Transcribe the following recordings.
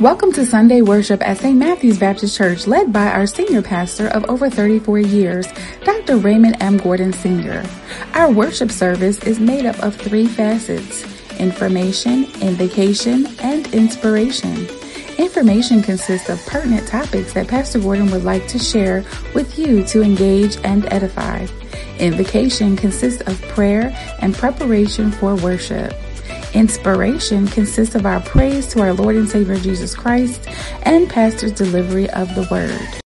Welcome to Sunday worship at St. Matthew's Baptist Church, led by our senior pastor of over 34 years, Dr. Raymond M. Gordon Sr. Our worship service is made up of three facets information, invocation, and inspiration. Information consists of pertinent topics that Pastor Gordon would like to share with you to engage and edify. Invocation consists of prayer and preparation for worship. Inspiration consists of our praise to our Lord and Savior Jesus Christ and pastor's delivery of the word.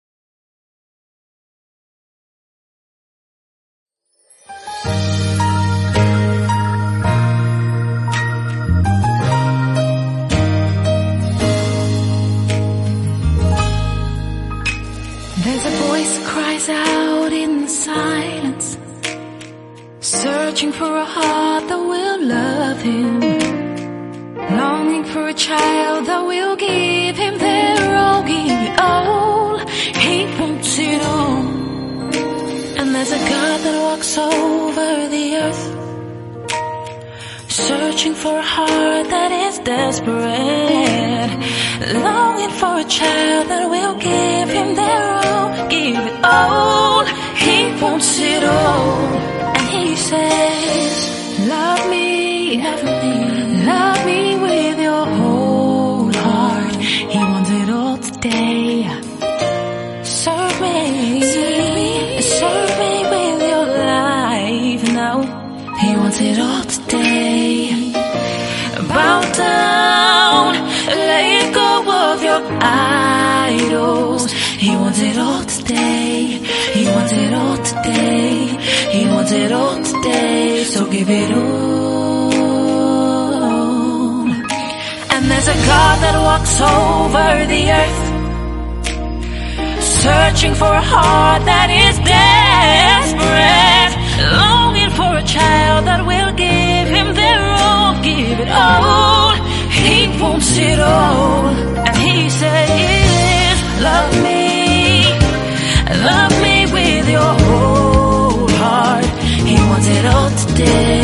day.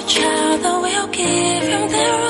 a child, I will give him the right.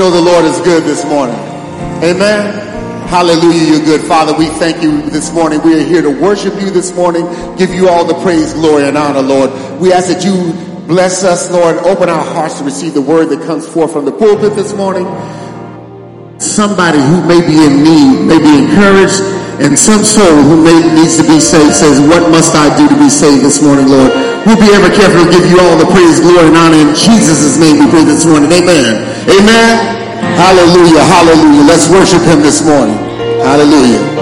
know the Lord is good this morning. Amen. Hallelujah, you're good. Father, we thank you this morning. We are here to worship you this morning, give you all the praise, glory, and honor, Lord. We ask that you bless us, Lord. Open our hearts to receive the word that comes forth from the pulpit this morning. Somebody who may be in need, may be encouraged, and some soul who may needs to be saved says, what must I do to be saved this morning, Lord? We'll be ever careful to give you all the praise, glory, and honor in Jesus' name we pray this morning. Amen. Amen. Hallelujah. Hallelujah. Let's worship him this morning. Hallelujah.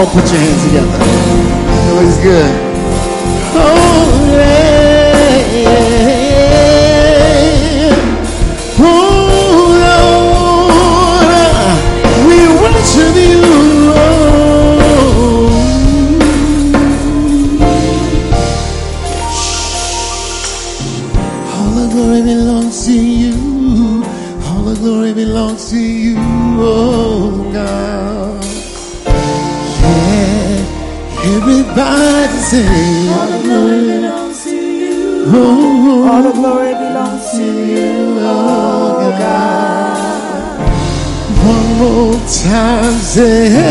On, put your hands together. Oh, he's good. Say,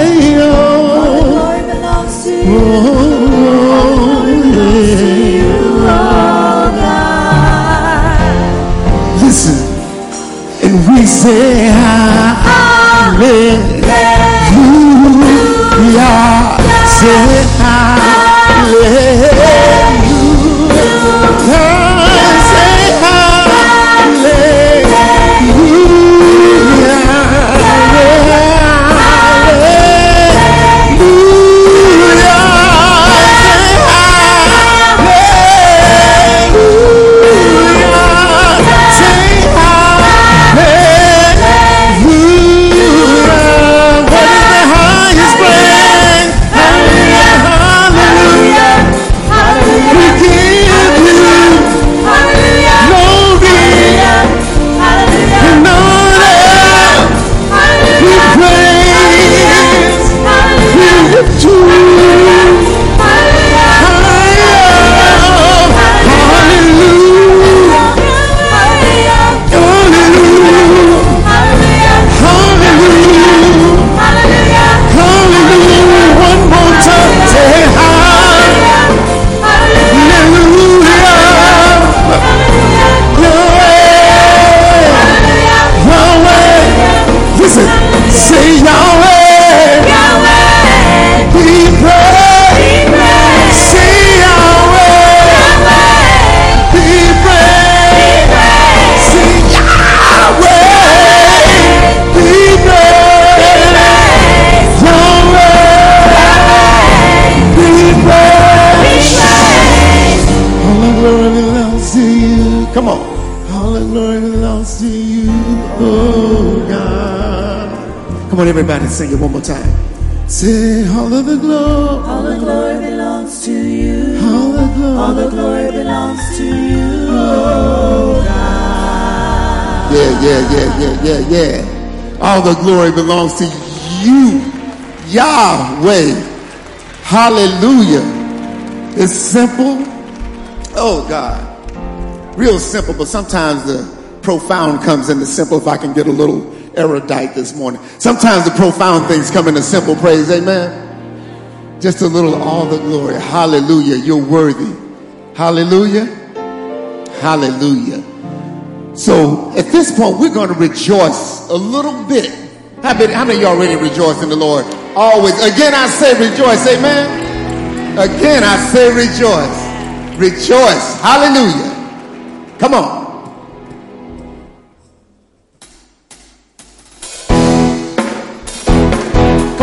everybody sing it one more time. Say, all of the glory. All the glory belongs to you. All the glory. All the glory belongs to you, oh God. Yeah, yeah, yeah, yeah, yeah, yeah. All the glory belongs to you, Yahweh. Hallelujah. It's simple. Oh God. Real simple, but sometimes the profound comes in the simple if I can get a little erudite this morning. Sometimes the profound things come in a simple praise. Amen. Just a little all the glory. Hallelujah. You're worthy. Hallelujah. Hallelujah. So at this point, we're going to rejoice a little bit. How many, how many y'all already rejoice in the Lord? Always. Again, I say rejoice. Amen. Again, I say rejoice. Rejoice. Hallelujah. Come on.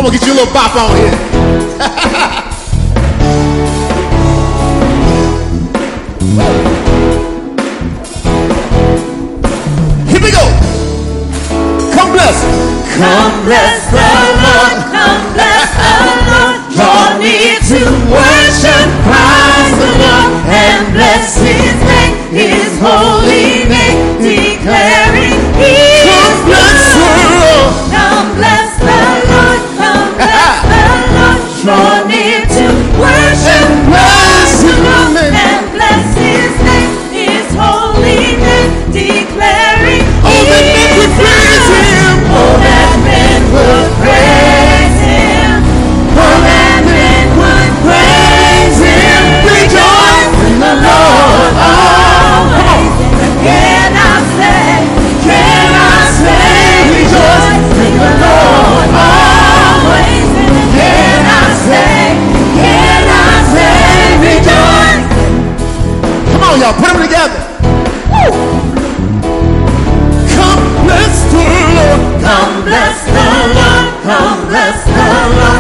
On, get your little bop on here. here we go. Come bless. Come bless the Lord. Come bless the Lord. Draw near to worship the Lord.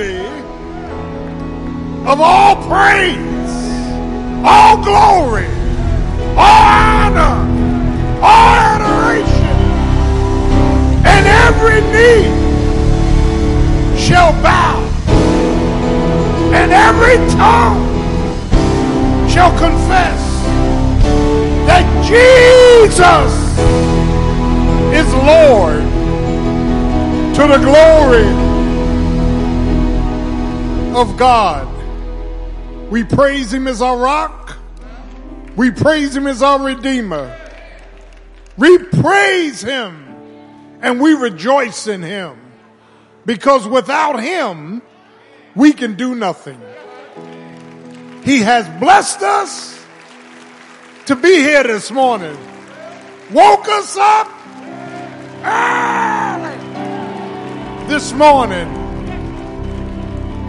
Worthy of all praise, all glory, all honor, all adoration, and every knee shall bow, and every tongue shall confess that Jesus is Lord to the glory of God. We praise him as our rock. We praise him as our redeemer. We praise him and we rejoice in him because without him, we can do nothing. He has blessed us to be here this morning, woke us up early this morning,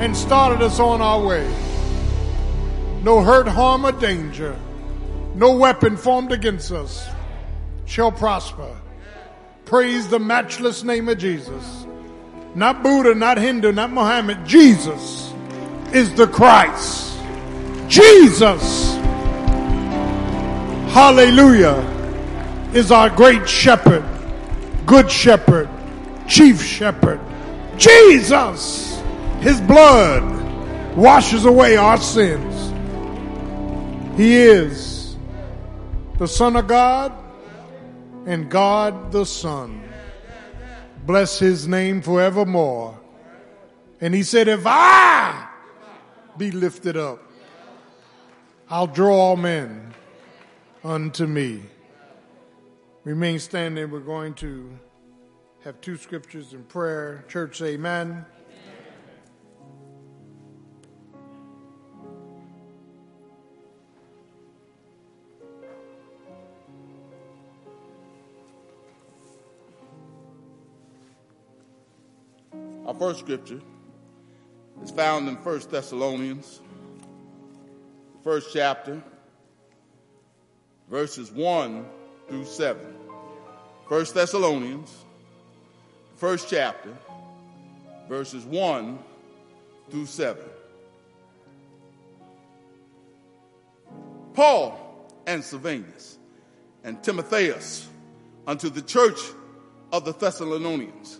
and started us on our way. No hurt, harm, or danger, no weapon formed against us shall prosper. Praise the matchless name of Jesus. Not Buddha, not Hindu, not Muhammad. Jesus is the Christ. Jesus, hallelujah, is our great shepherd, good shepherd, chief shepherd. Jesus, his blood washes away our sins. He is the Son of God and God the Son. Bless his name forevermore. And he said, If I be lifted up, I'll draw all men unto me. Remain standing. We're going to have two scriptures in prayer. Church, amen. Our first scripture is found in 1 Thessalonians, first chapter, verses 1 through 7. 1 Thessalonians, first chapter, verses 1 through 7. Paul and Silvanus and Timotheus unto the church of the Thessalonians,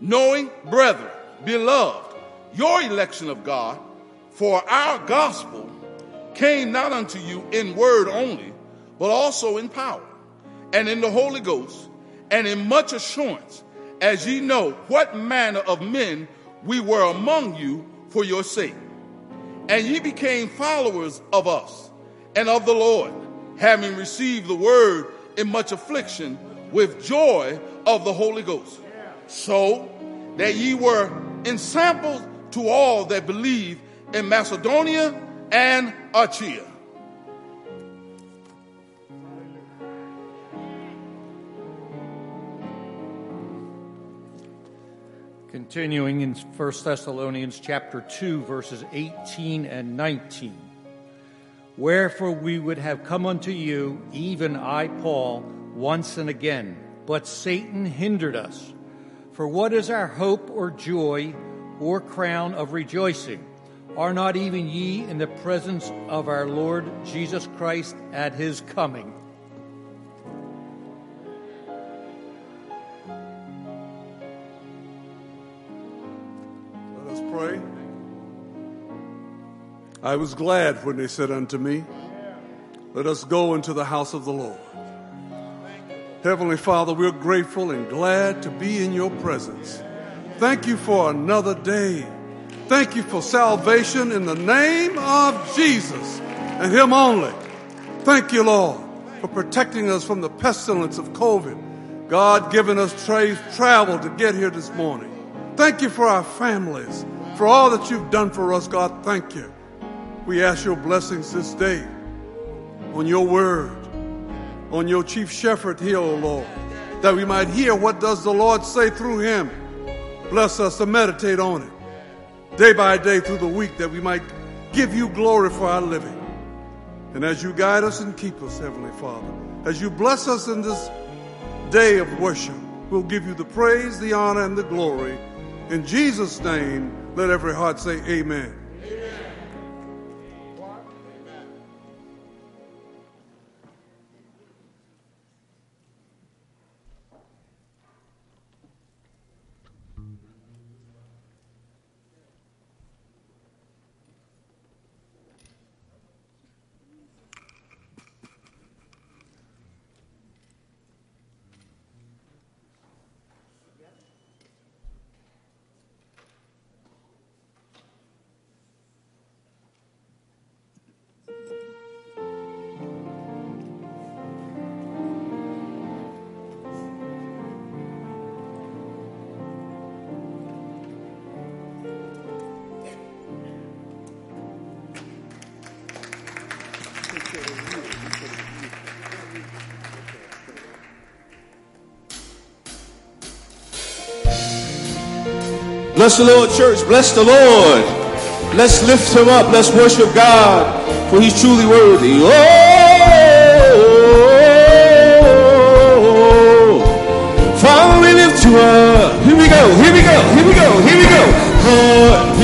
knowing, brethren, beloved, your election of God, for our gospel came not unto you in word only, but also in power, and in the Holy Ghost, and in much assurance, as ye know what manner of men we were among you for your sake. And ye became followers of us and of the Lord, having received the word in much affliction with joy of the Holy Ghost. So that ye were ensamples to all that believe in Macedonia and Achaia. Continuing in 1 Thessalonians chapter 2 verses 18 and 19. Wherefore we would have come unto you, even I Paul, once and again, but Satan hindered us. For what is our hope or joy or crown of rejoicing? Are not even ye in the presence of our Lord Jesus Christ at his coming? Let us pray. I was glad when they said unto me, Let us go into the house of the Lord. Heavenly Father, we're grateful and glad to be in your presence. Thank you for another day. Thank you for salvation in the name of Jesus and Him only. Thank you, Lord, for protecting us from the pestilence of COVID. God giving us tra- travel to get here this morning. Thank you for our families, for all that you've done for us, God. Thank you. We ask your blessings this day on your word, on your chief shepherd here, O Lord, that we might hear what does the Lord say through him. Bless us to meditate on it day by day through the week that we might give you glory for our living. And as you guide us and keep us, Heavenly Father, as you bless us in this day of worship, we'll give you the praise, the honor, and the glory. In Jesus' name, let every heart say amen. Bless the Lord, church. Bless the Lord. Let's lift him up. Let's worship God, for he's truly worthy. Oh, Father, we lift you up. Here we go. Here we go. Here we go. Here we go. Lord,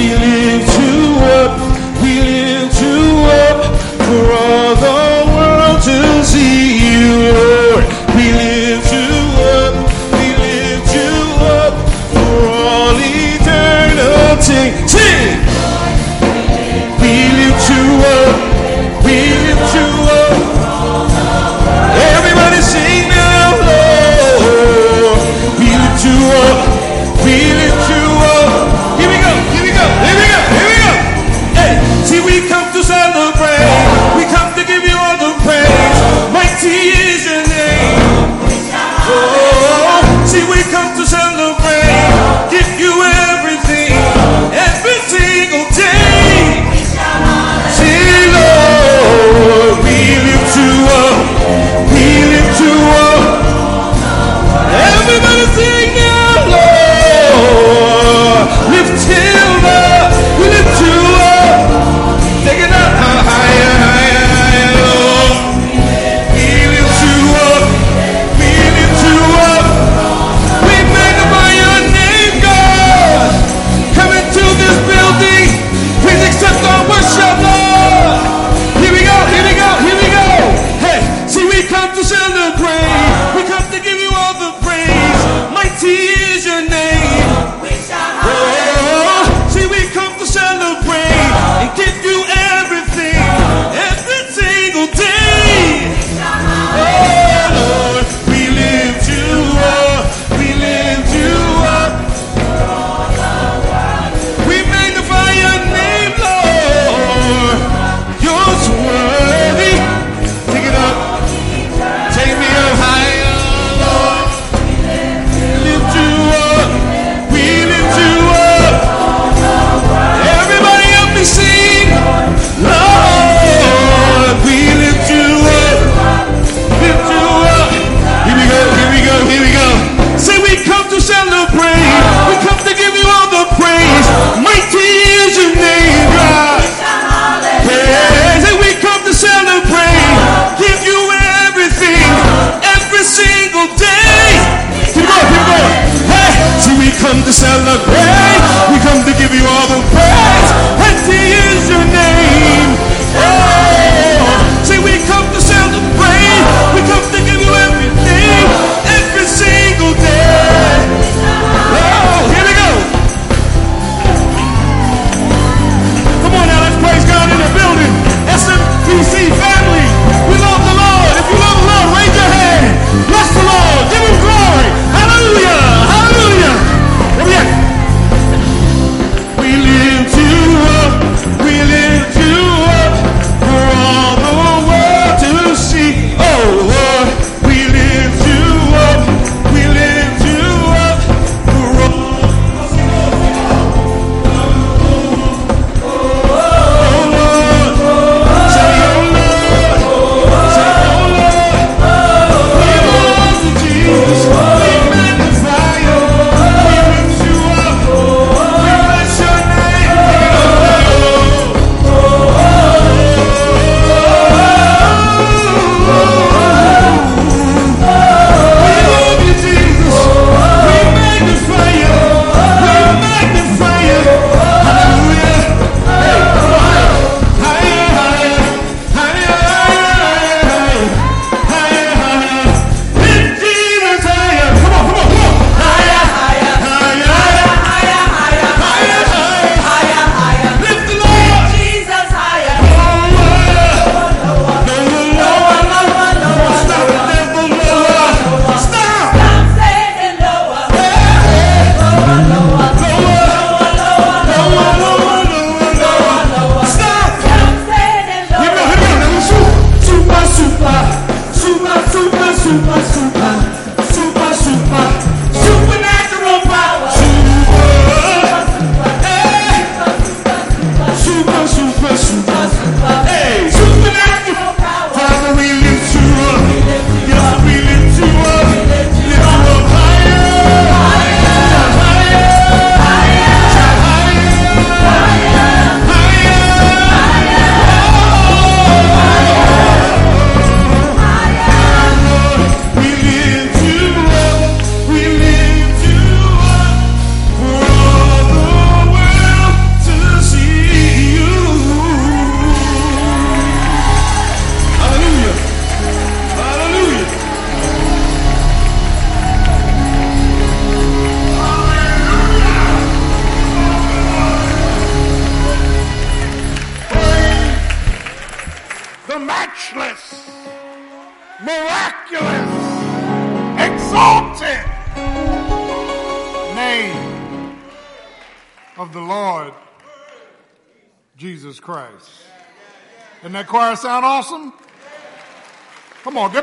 come to celebrate.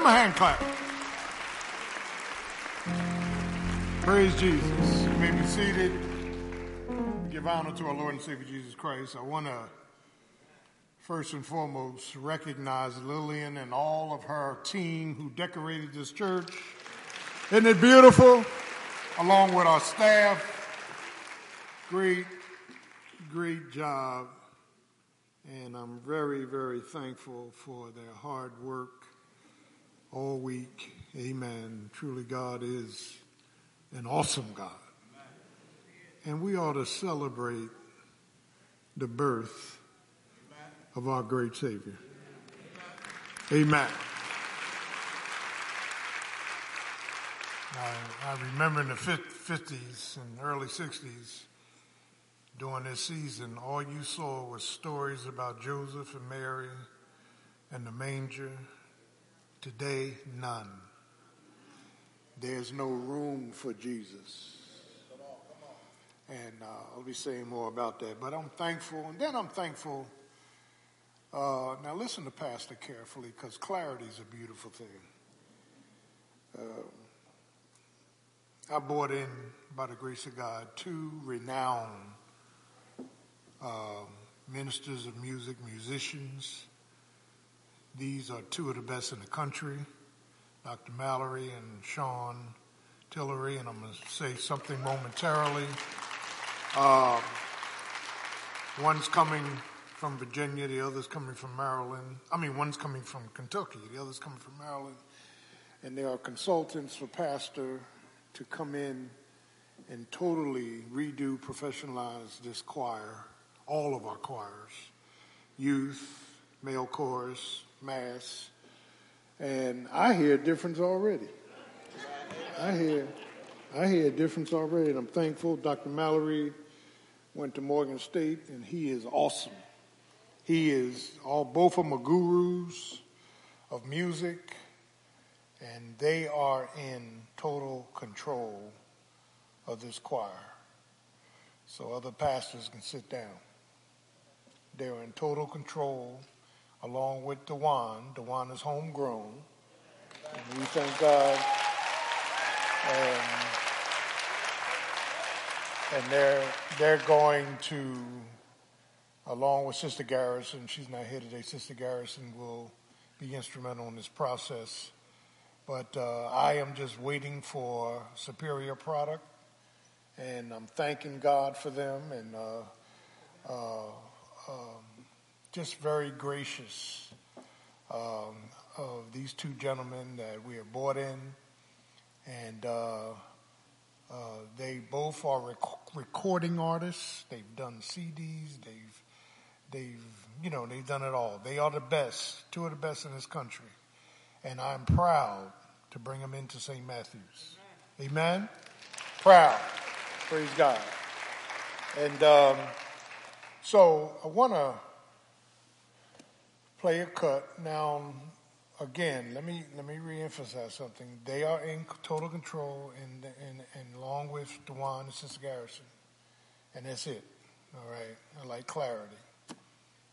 A hand clap. Praise Jesus. You may be seated. Give honor to our Lord and Savior Jesus Christ. I want to first and foremost recognize Lillian and all of her team who decorated this church. Isn't it beautiful? Along with our staff. Great, great job. And I'm very, very thankful for their hard work all week. Amen. Truly, God is an awesome God. And we ought to celebrate the birth of our great Savior. Amen. I, I remember in the 50s and early 60s, during this season, all you saw was stories about Joseph and Mary and the manger. Today, none. There's no room for Jesus. And uh, I'll be saying more about that. But I'm thankful. And then I'm thankful. Uh, now, listen to Pastor carefully because clarity is a beautiful thing. Uh, I brought in, by the grace of God, two renowned uh, ministers of music, musicians. These are two of the best in the country. Dr. Mallory and Sean Tillery, and I'm going to say something momentarily. Um, one's coming from Virginia, the other's coming from Maryland. I mean, one's coming from Kentucky, the other's coming from Maryland. And they are consultants for pastor to come in and totally redo, professionalize this choir, all of our choirs, youth, male chorus, mass, and I hear a difference already. I hear, I hear a difference already, and I'm thankful. Dr. Mallory went to Morgan State, and he is awesome. He is all both of them are gurus of music, and they are in total control of this choir. So other pastors can sit down. They're in total control along with Dewan. Dewan is homegrown. And we thank God. And, and they're, they're going to, along with Sister Garrison, she's not here today, Sister Garrison will be instrumental in this process. But uh, I am just waiting for superior product, and I'm thanking God for them and uh, uh, um, just very gracious um, of these two gentlemen that we are brought in, and uh, uh, they both are rec- recording artists. They've done CDs. They've they've you know they've done it all. They are the best, two of the best in this country, and I'm proud to bring them into St. Matthews. Amen. Amen? Proud. Praise God. And um, so I want to play a cut. Now, again, let me let me reemphasize something. They are in total control, and and, and along with Dewan and Sister Garrison, and that's it. All right, I like clarity,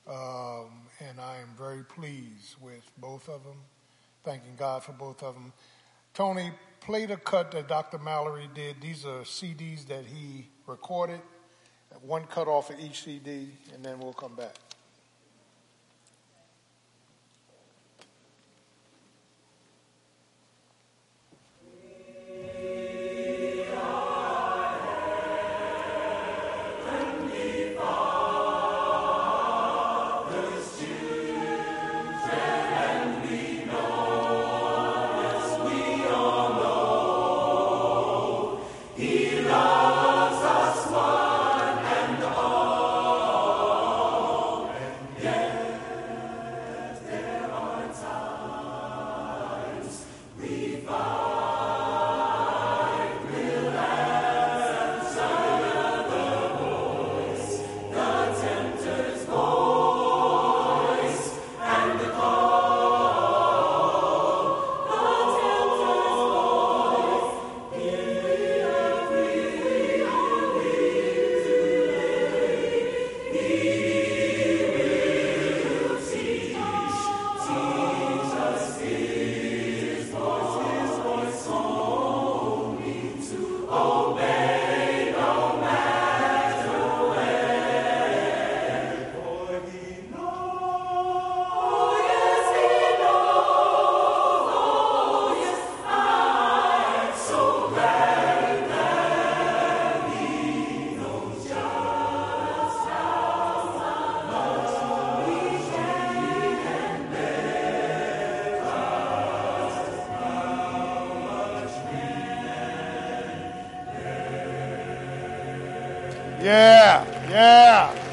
um, and I am very pleased with both of them. Thanking God for both of them. Tony, play a cut that Dr. Mallory did. These are CDs that he recorded. One cut off of each CD, and then we'll come back. Yeah, yeah.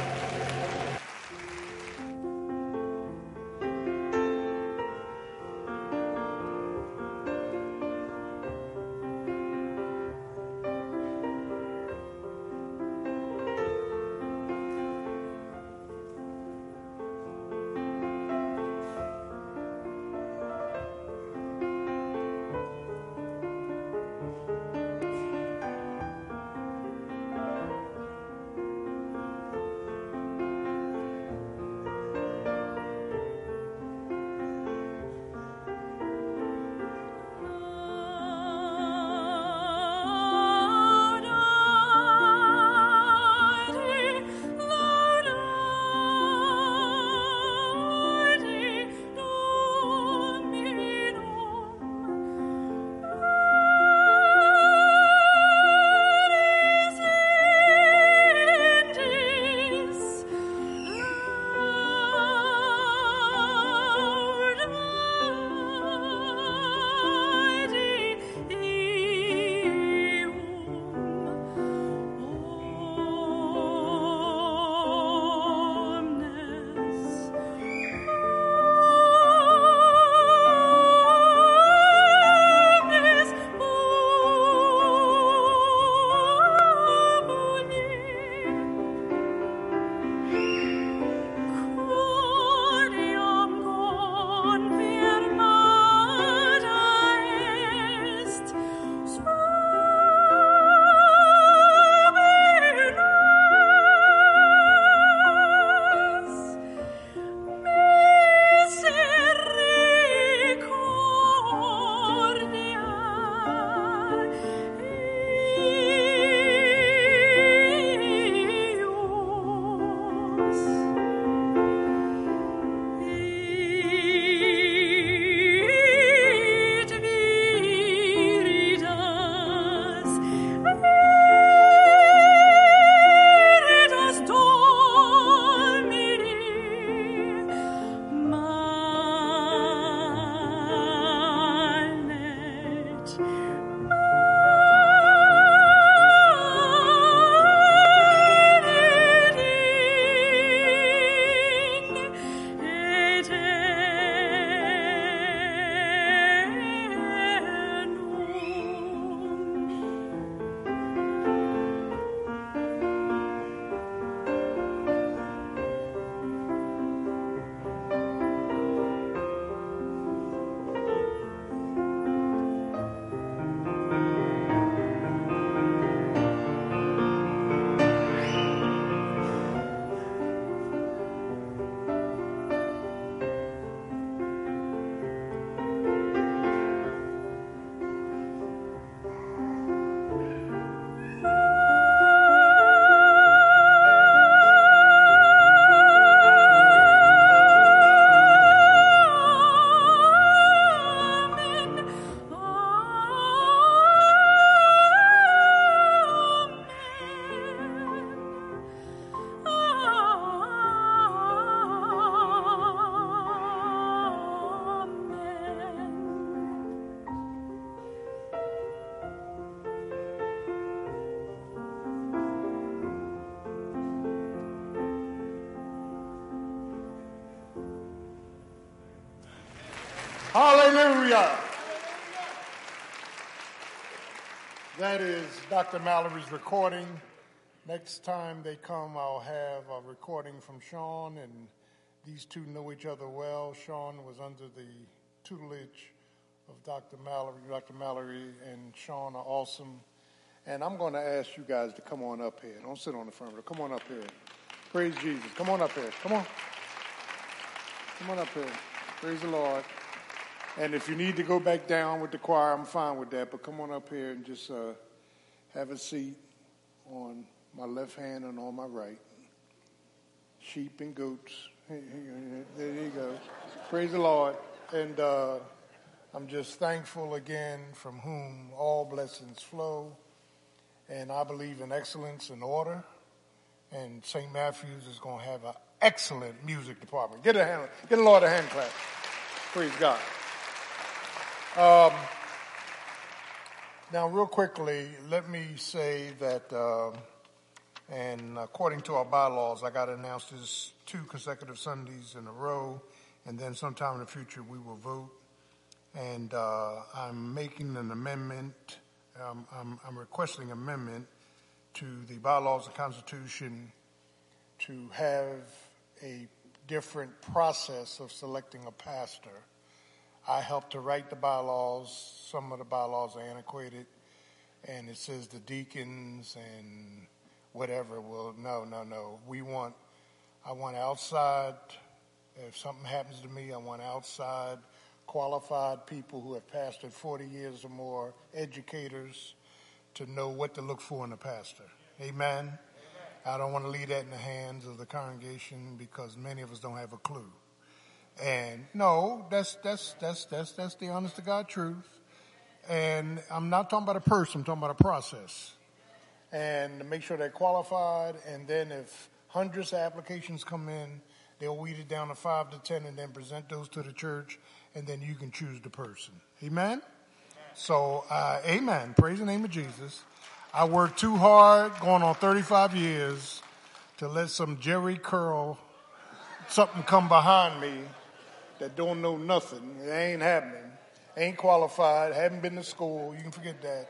Hallelujah. That is Dr. Mallory's recording. Next time they come, I'll have a recording from Sean, and these two know each other well. Sean was under the tutelage of Dr. Mallory. Dr. Mallory and Sean are awesome. And I'm going to ask you guys to come on up here. Don't sit on the front row. Come on up here. Praise Jesus. Come on up here. Come on. Come on up here. Praise the Lord. And if you need to go back down with the choir, I'm fine with that. But come on up here and just uh, have a seat on my left hand and on my right. Sheep and goats. There you go. Praise the Lord. And uh, I'm just thankful again from whom all blessings flow. And I believe in excellence and order. And St. Matthew's is going to have an excellent music department. Get a hand, get a Lord a hand clap. Praise God. Um, now, real quickly, let me say that, um, And according to our bylaws, I got to announce this two consecutive Sundays in a row, and then sometime in the future we will vote. And uh, I'm making an amendment. Um, I'm, I'm requesting amendment to the bylaws and Constitution to have a different process of selecting a pastor. I helped to write the bylaws. Some of the bylaws are antiquated, and it says the deacons and whatever. Well, no, no, no. We want, I want outside. If something happens to me, I want outside qualified people who have pastored 40 years or more, educators, to know what to look for in a pastor. Amen. I don't want to leave that in the hands of the congregation because many of us don't have a clue. And no, that's that's that's that's that's the honest to God truth. And I'm not talking about a person, I'm talking about a process. And to make sure they're qualified, and then if hundreds of applications come in, they'll weed it down to five to ten and then present those to the church, and then you can choose the person. Amen? So, uh, amen. Praise the name of Jesus. I worked too hard, going on 35 years, to let some Jheri curl something come behind me that don't know nothing. It ain't happening. Ain't qualified, haven't been to school. You can forget that.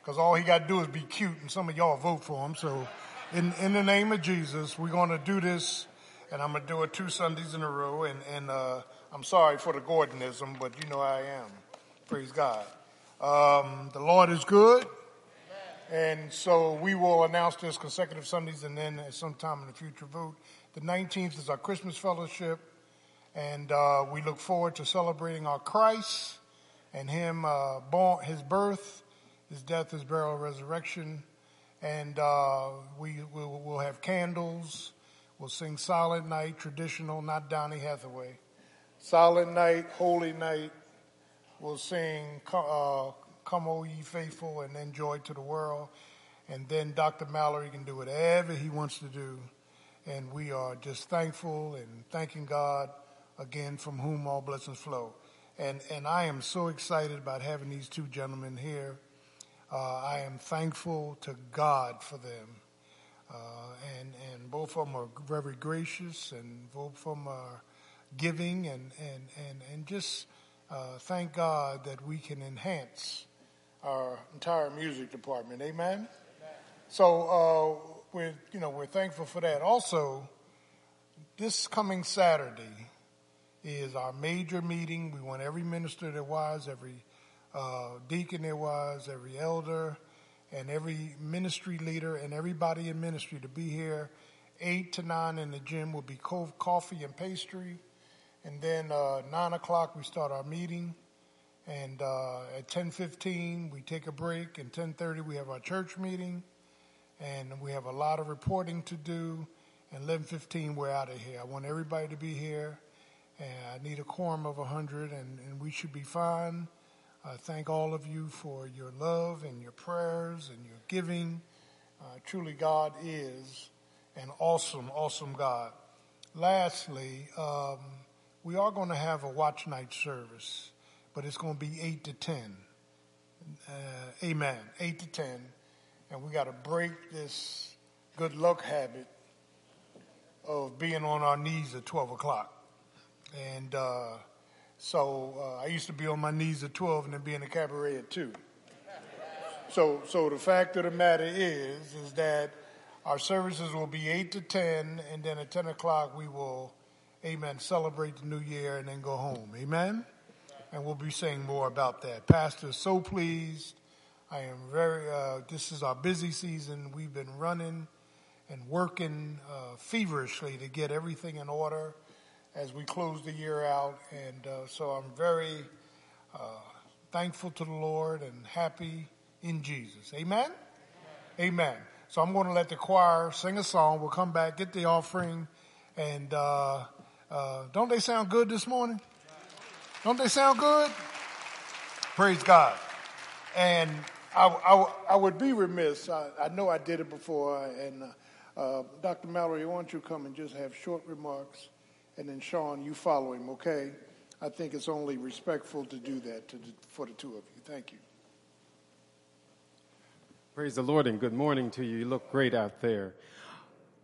Because all he got to do is be cute, and some of y'all vote for him. So, in, in the name of Jesus, we're going to do this, and I'm going to do it two Sundays in a row. And, and uh, I'm sorry for the Gordonism, but you know I am. Praise God. Um, the Lord is good. And so we will announce this consecutive Sundays and then at some time in the future vote. The 19th is our Christmas fellowship. And uh, we look forward to celebrating our Christ and Him uh, born, His birth, His death, His burial, resurrection. And uh, we will we'll have candles. We'll sing Silent Night, traditional, not Donny Hathaway. Silent Night, Holy Night. We'll sing uh, Come, O Ye Faithful, and then Joy to the World. And then Dr. Mallory can do whatever he wants to do. And we are just thankful and thanking God again from whom all blessings flow. And, and I am so excited about having these two gentlemen here. Uh, I am thankful to God for them. Uh, and, and both of them are very gracious and both of them are giving and, and, and, and just uh, thank God that we can enhance our entire music department. Amen. So uh, we're you know we're thankful for that. Also, this coming Saturday is our major meeting. We want every minister there was, every uh, deacon there was, every elder, and every ministry leader and everybody in ministry to be here. Eight to nine in the gym will be coffee and pastry, and then uh, nine o'clock we start our meeting. And uh, at 10:15 we take a break, and 10:30 we have our church meeting, and we have a lot of reporting to do. And 11:15 we're out of here. I want everybody to be here, I need a quorum of 100, and, and we should be fine. I thank all of you for your love and your prayers and your giving. Uh, truly, God is an awesome, awesome God. Lastly, um, we are going to have a watch night service but it's going to be 8 to 10. Uh, amen. 8 to 10. And we got to break this good luck habit of being on our knees at 12 o'clock. And uh, so uh, I used to be on my knees at 12 and then be in the cabaret at 2. So, so the fact of the matter is, is that our services will be 8 to 10, and then at 10 o'clock we will, amen, celebrate the new year and then go home. Amen? and we'll be saying more about that. Pastor, so pleased. I am very, uh, this is our busy season. We've been running and working uh, feverishly to get everything in order as we close the year out. And uh, so I'm very uh, thankful to the Lord and happy in Jesus. Amen? Amen. Amen. So I'm going to let the choir sing a song. We'll come back, get the offering, and uh, uh, don't they sound good this morning? Don't they sound good? Praise God. And I, I, I would be remiss. I, I, know I did it before. And uh, uh, Dr. Mallory, why don't you come and just have short remarks? And then, Sean, you follow him, okay? I think it's only respectful to do that to, for the two of you. Thank you. Praise the Lord and good morning to you. You look great out there.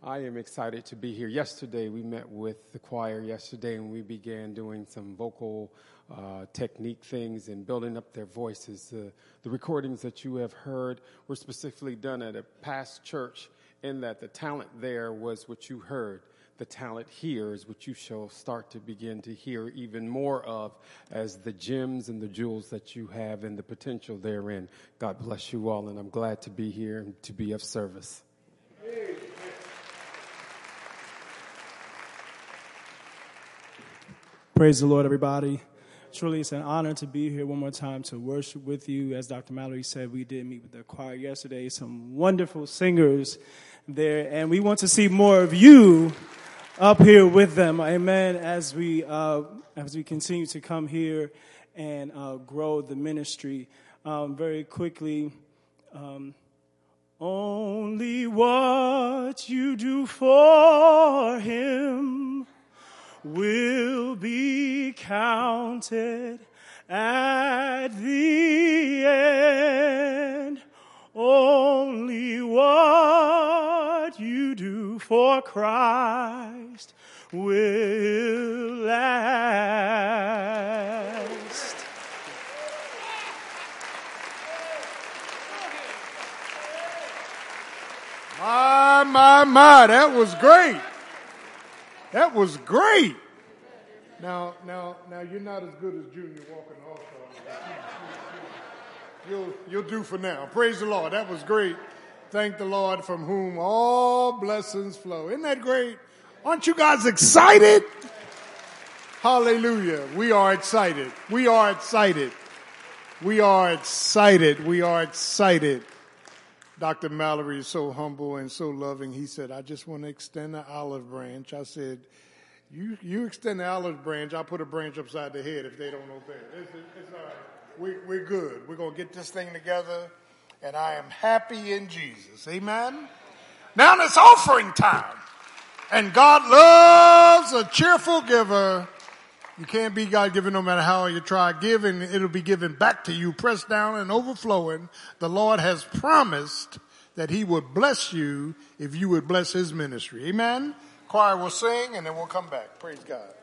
I am excited to be here. Yesterday, we met with the choir yesterday and we began doing some vocal uh, technique things and building up their voices. Uh, the recordings that you have heard were specifically done at a past church, in that the talent there was what you heard the talent here is what you shall start to begin to hear even more of as the gems and the jewels that you have and the potential therein. God bless you all, and I'm glad to be here and to be of service. Praise the Lord, everybody. Truly, it's an honor to be here one more time to worship with you. As Dr. Mallory said, we did meet with the choir yesterday, some wonderful singers there, and we want to see more of you up here with them. Amen. As we uh, as we continue to come here and uh, grow the ministry, um, very quickly. Um, only what you do for him will be counted at the end. Only what you do for Christ will last. My, my, my, that was great. That was great. Now, now, now, you're not as good as Junior Walker also. You'll, you'll do for now. Praise the Lord. That was great. Thank the Lord from whom all blessings flow. Isn't that great? Aren't you guys excited? Hallelujah. We are excited. We are excited. We are excited. We are excited. Dr. Mallory is so humble and so loving. He said, I just want to extend the olive branch. I said, you, you extend the olive branch, I'll put a branch upside the head if they don't obey. It's, it's all right. We, we're good. We're going to get this thing together, and I am happy in Jesus. Amen? Now it's offering time. And God loves a cheerful giver. You can't be God given no matter how you try. Giving, it'll be given back to you, pressed down and overflowing. The Lord has promised that He would bless you if you would bless His ministry. Amen? Choir will sing and then we'll come back. Praise God.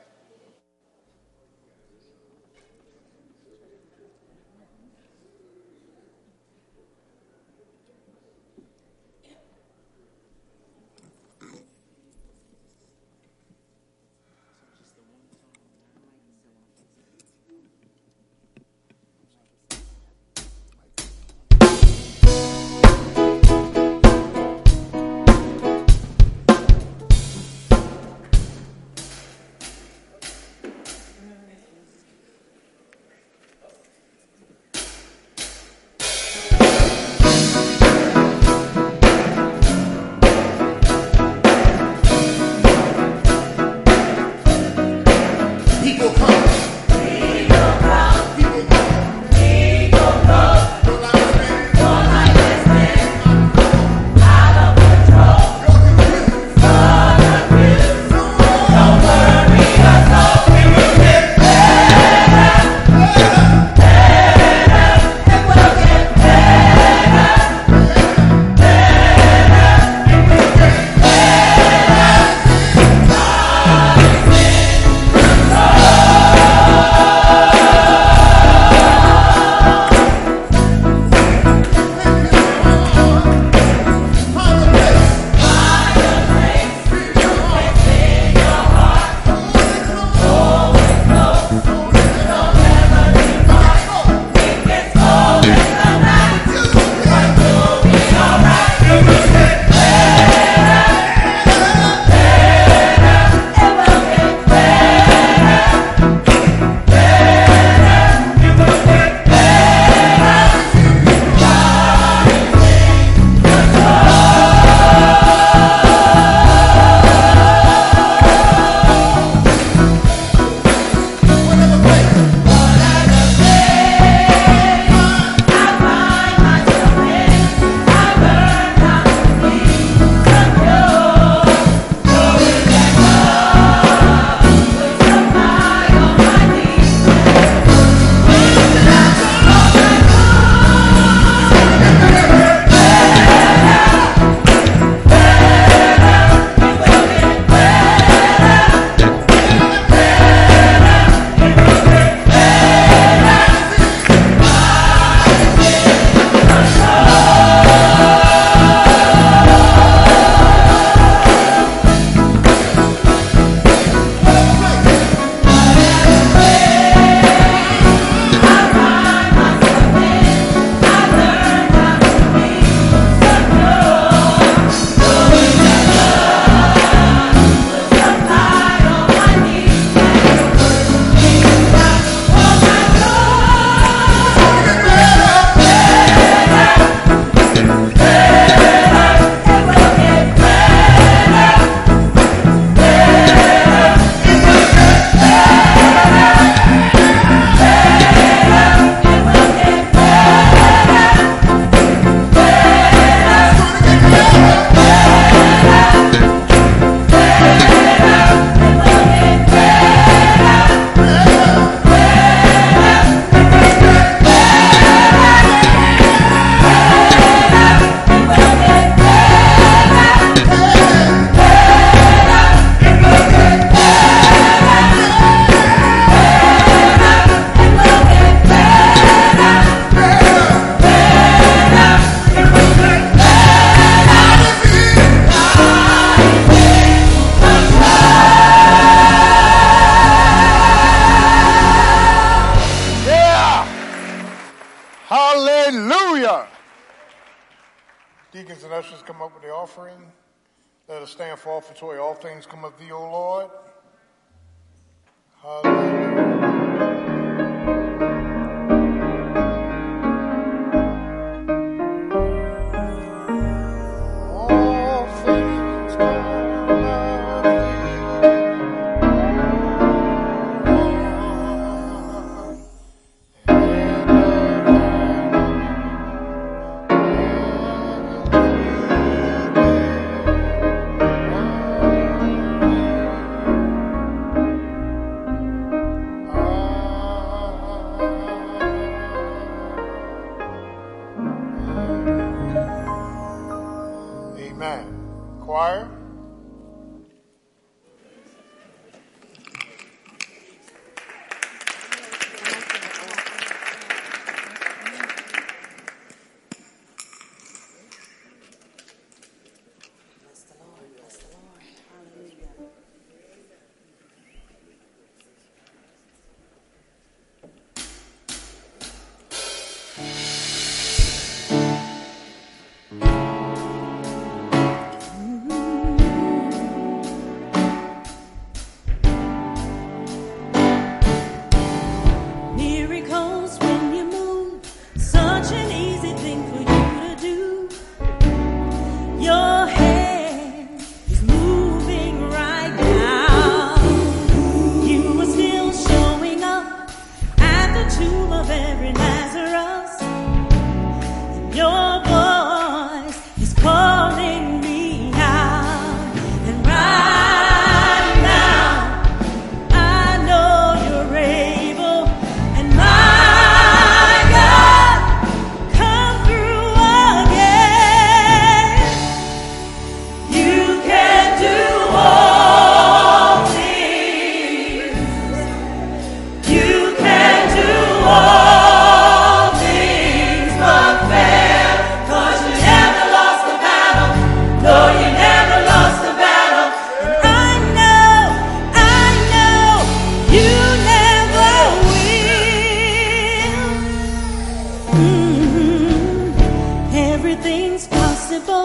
Possible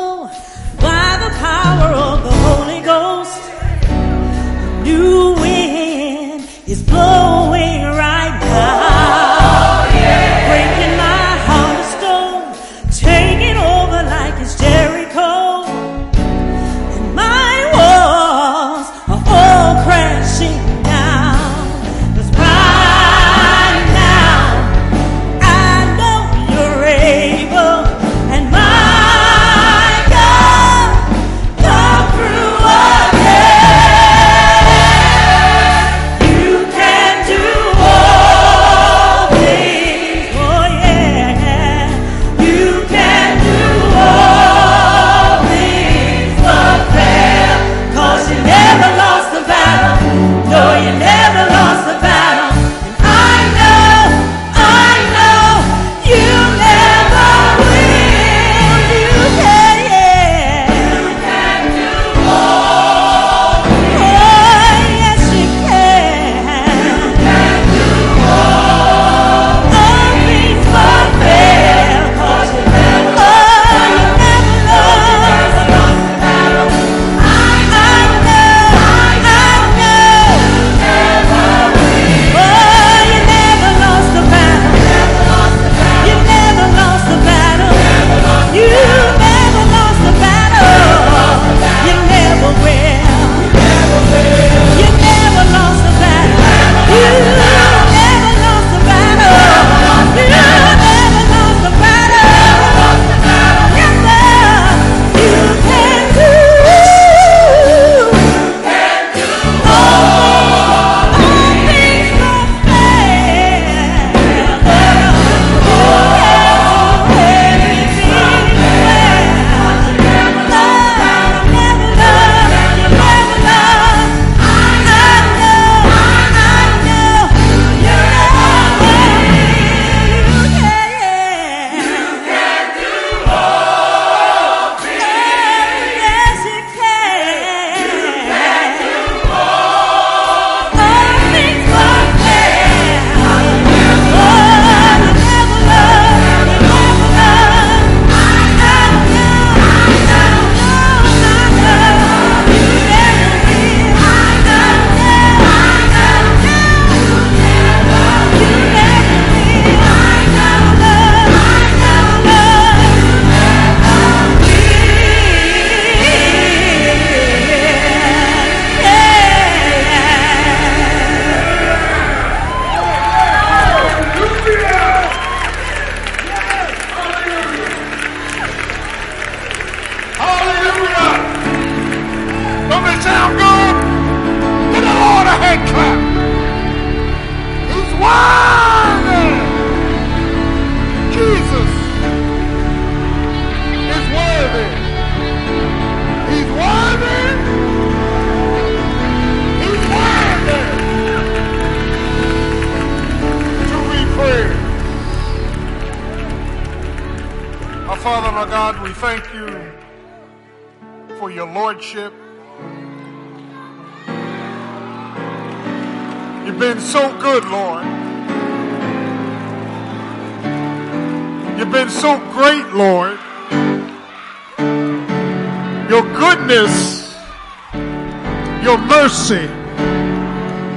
your mercy,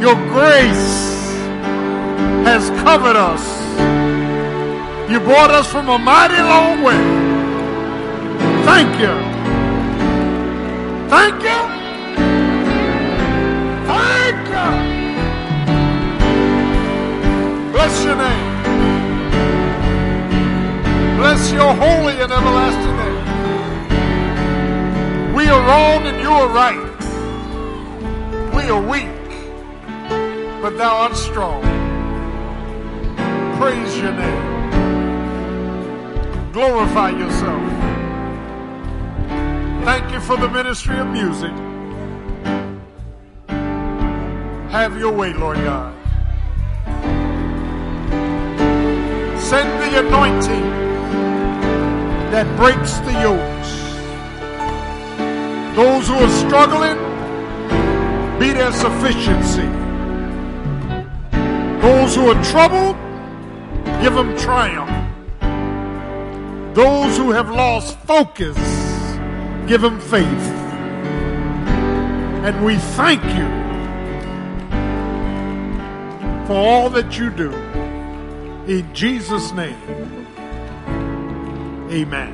your grace has covered us. You brought us from a mighty long way. Thank you. Thank you. Thank you. Bless your name. Bless your holy and everlasting name. We are wrong and you are right. We are weak, but thou art strong. Praise your name. Glorify yourself. Thank you for the ministry of music. Have your way, Lord God. Send the anointing that breaks the yokes. Those who are struggling, be their sufficiency. Those who are troubled, give them triumph. Those who have lost focus, give them faith. And we thank you for all that you do. In Jesus' name, amen.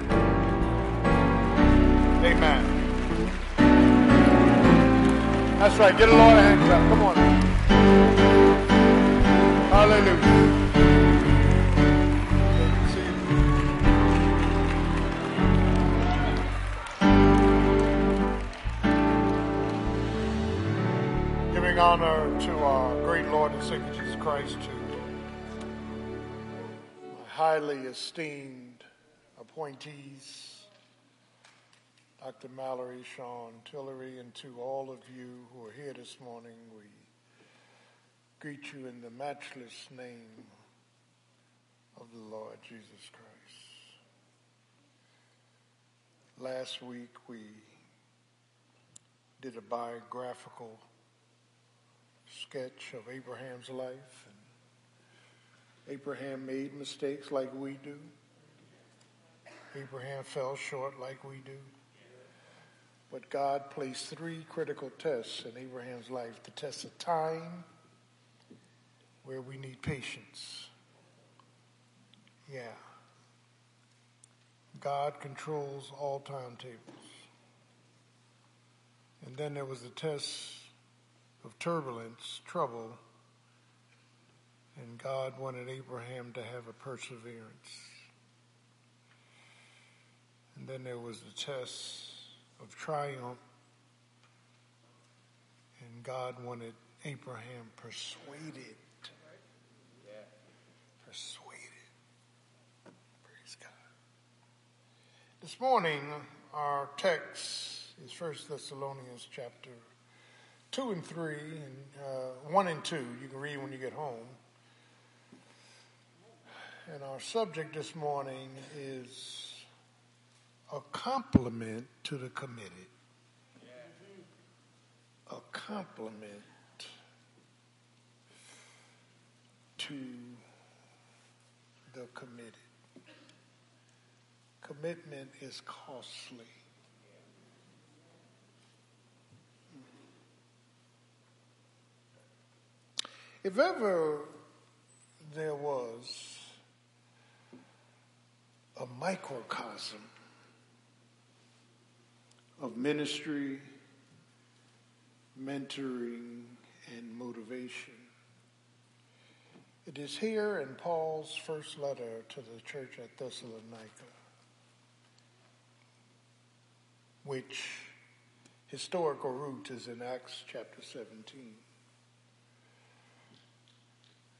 Amen. That's right. Get a Lord a hand. Come on. Hallelujah. Giving honor to our great Lord and Savior Jesus Christ, to my highly esteemed appointees, Dr. Mallory, Sean Tillery, and to all of you who are here this morning, we greet you in the matchless name of the Lord Jesus Christ. Last week we did a biographical sketch of Abraham's life. And Abraham made mistakes like we do. Abraham fell short like we do. But God placed three critical tests in Abraham's life the test of time, where we need patience. Yeah. God controls all timetables. And then there was the test of turbulence, trouble, and God wanted Abraham to have a perseverance. And then there was the test of triumph, and God wanted Abraham persuaded. Persuaded. Praise God. This morning, our text is 1 Thessalonians chapter 2 and 3, and uh, 1 and 2. You can read when you get home. And our subject this morning is a compliment to the committed. A compliment to the committed. Commitment is costly. If ever there was a microcosm of ministry, mentoring, and motivation, it is here in Paul's first letter to the church at Thessalonica, which historical root is in Acts chapter 17.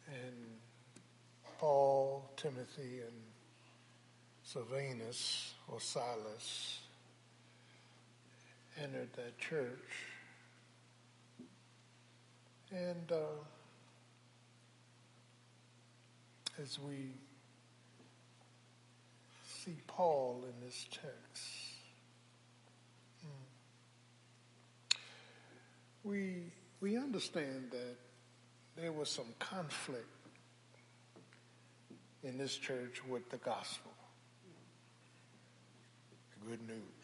And Paul, Timothy, and Silvanus or Silas entered that church. And uh, as we see Paul in this text, mm, we, we understand that there was some conflict in this church with the gospel. The good news.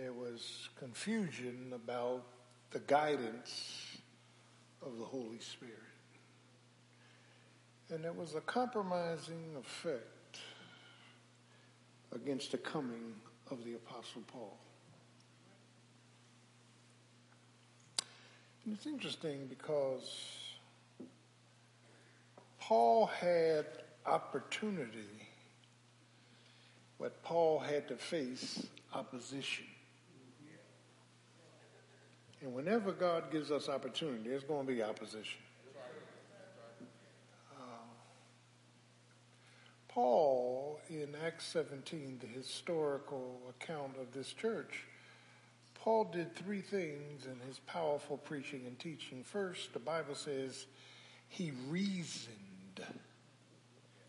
There was confusion about the guidance of the Holy Spirit. And there was a compromising effect against the coming of the Apostle Paul. And it's interesting because Paul had opportunity, but Paul had to face opposition. And whenever God gives us opportunity, there's going to be opposition. Uh, Paul, in Acts 17, the historical account of this church, Paul did three things in his powerful preaching and teaching. First, the Bible says he reasoned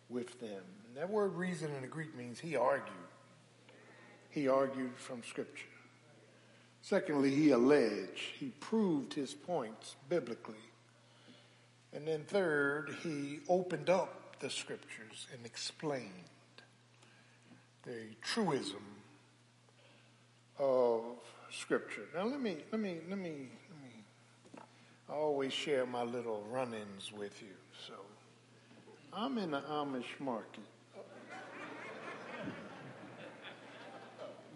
with them. And that word reason in the Greek means he argued. He argued from Scripture. Secondly, he alleged, he proved his points biblically. And then third, he opened up the scriptures and explained the truism of scripture. Now let me let me let me let me I always share my little run-ins with you. So I'm in the Amish market.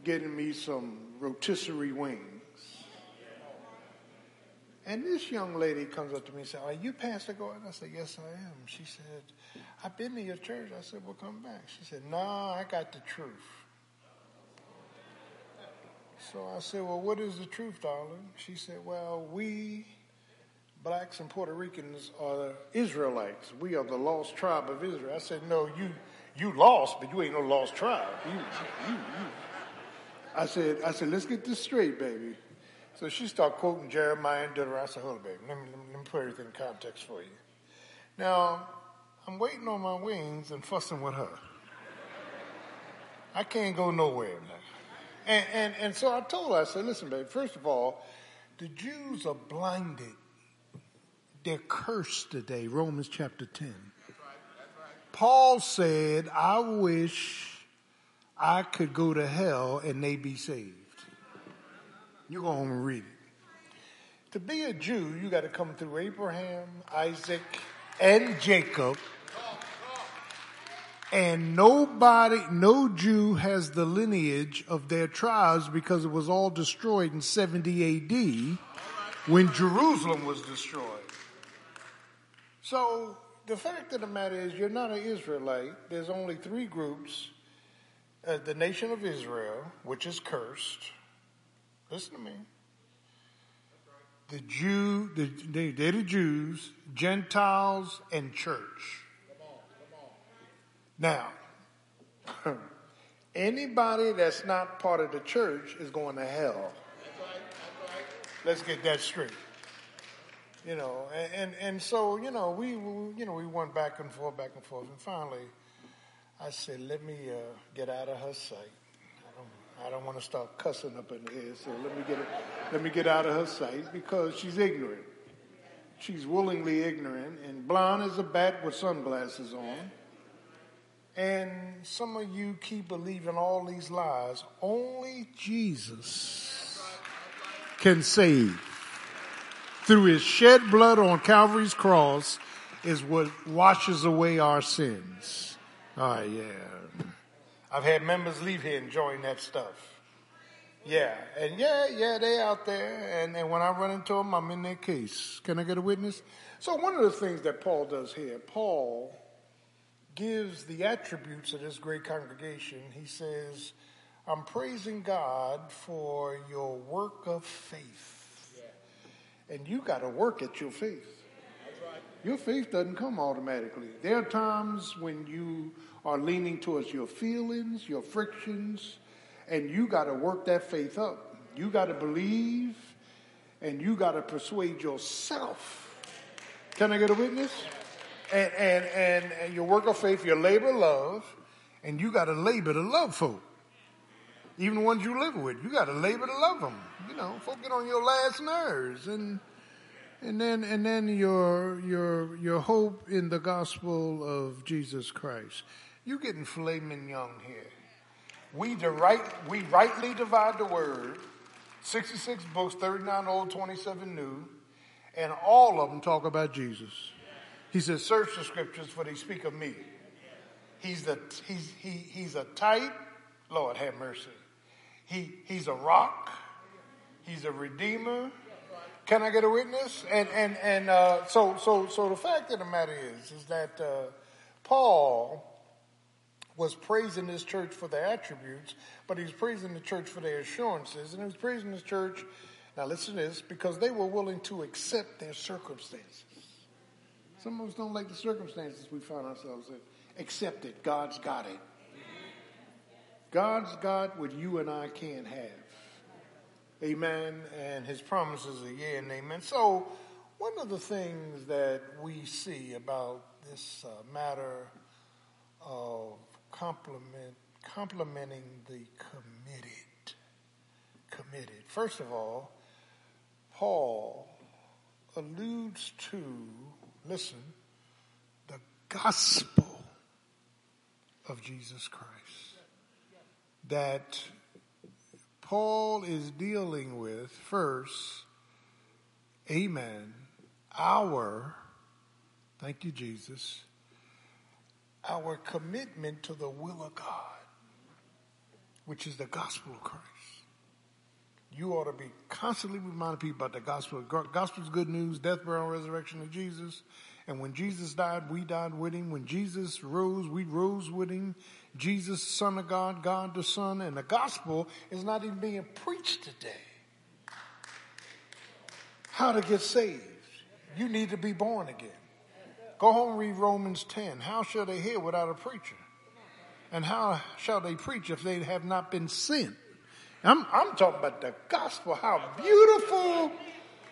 Getting me some rotisserie wings. And this young lady comes up to me and says, Are you Pastor Gordon? I said, Yes, I am. She said, I've been to your church. I said, Well, come back. She said, No, I got the truth. So I said, Well, what is the truth, darling? She said, Well, we blacks and Puerto Ricans are the Israelites. We are the lost tribe of Israel. I said, No, you you lost, but you ain't no lost tribe. You, you, you. I said, I said, let's get this straight, baby. So she started quoting Jeremiah and Deuteronomy. I said, hold on, baby. Let me, let me put everything in context for you. Now, I'm waiting on my wings and fussing with her. I can't go nowhere now. And, and, and so I told her, I said, listen, baby, first of all, the Jews are blinded. They're cursed today, Romans chapter 10. Paul said, I wish I could go to hell and they be saved. You go home and read it. To be a Jew, you got to come through Abraham, Isaac, and Jacob. And nobody, no Jew has the lineage of their tribes because it was all destroyed in 70 AD when Jerusalem was destroyed. So the fact of the matter is, you're not an Israelite. There's only three groups uh, the nation of Israel, which is cursed. Listen to me. The Jew, the, they, they're the Jews, Gentiles, and church. Now, anybody that's not part of the church is going to hell. Let's get that straight. You know, and, and, and so, you know, we, we, you know, we went back and forth, back and forth, and finally, I said, let me uh, get out of her sight. I don't, I don't want to start cussing up in here, so let me get let me get out of her sight because she's ignorant. She's willingly ignorant and blind as a bat with sunglasses on. And some of you keep believing all these lies. Only Jesus can save. Through his shed blood on Calvary's cross is what washes away our sins. Oh, yeah. I've had members leave here enjoying that stuff. Yeah, and yeah, yeah, they out there, and, and when I run into them, I'm in their case. Can I get a witness? So one of the things that Paul does here, Paul gives the attributes of this great congregation. He says, I'm praising God for your work of faith. And you got to work at your faith. Your faith doesn't come automatically. There are times when you are leaning towards your feelings, your frictions, and you got to work that faith up. You got to believe and you got to persuade yourself. Can I get a witness? And, and, and, and your work of faith, your labor of love, and you got to labor to love folk. Even the ones you live with, you got to labor to love them. You know, folk get on your last nerves, and and then and then your your your hope in the gospel of Jesus Christ. You getting flaming young here. We right we rightly divide the word. Sixty six books, thirty nine old, twenty seven new, and all of them talk about Jesus. He says, "Search the scriptures, for they speak of me." He's the he's he he's a type. Lord have mercy. He he's a rock. He's a redeemer. Can I get a witness? And and and uh, so so so the fact of the matter is is that uh, Paul was praising this church for their attributes, but he was praising the church for their assurances, and he was praising this church. Now listen to this, because they were willing to accept their circumstances. Some of us don't like the circumstances we find ourselves in. Accept it. God's got it. God's got what you and I can't have. Amen. And his promises are yeah and amen. So, one of the things that we see about this uh, matter of compliment, complimenting the committed, committed. First of all, Paul alludes to, listen, the gospel of Jesus Christ. That Paul is dealing with first, amen, our, thank you, Jesus, our commitment to the will of God, which is the gospel of Christ. You ought to be constantly reminding people about the gospel. Gospel is good news, death, burial, and resurrection of Jesus. And when Jesus died, we died with him. When Jesus rose, we rose with him. Jesus, Son of God, God the Son, and the gospel is not even being preached today. How to get saved. You need to be born again. Go home and read Romans 10. How shall they hear without a preacher? And how shall they preach if they have not been sent? I'm, I'm talking about the gospel. How beautiful,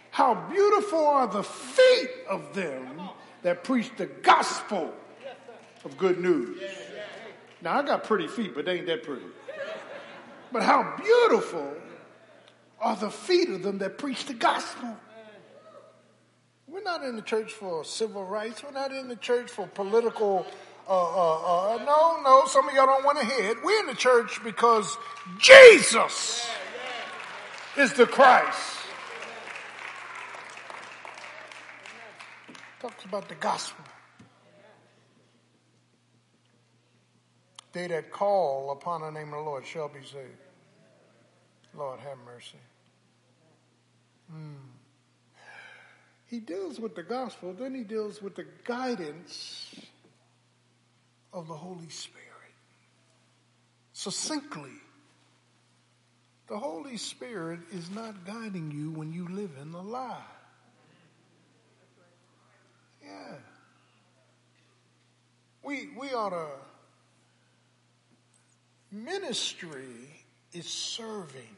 how beautiful are the feet of them that preach the gospel of good news. Now, I got pretty feet, but they ain't that pretty. But how beautiful are the feet of them that preach the gospel. We're not in the church for civil rights. We're not in the church for political. Uh, uh, uh, no, no, some of y'all don't want to hear it. We're in the church because Jesus is the Christ. Talks about the gospel. They that call upon the name of the Lord shall be saved. Lord have mercy. Mm. He deals with the gospel, then he deals with the guidance of the Holy Spirit. Succinctly, the Holy Spirit is not guiding you when you live in the lie. Yeah. We, we ought to Ministry is serving.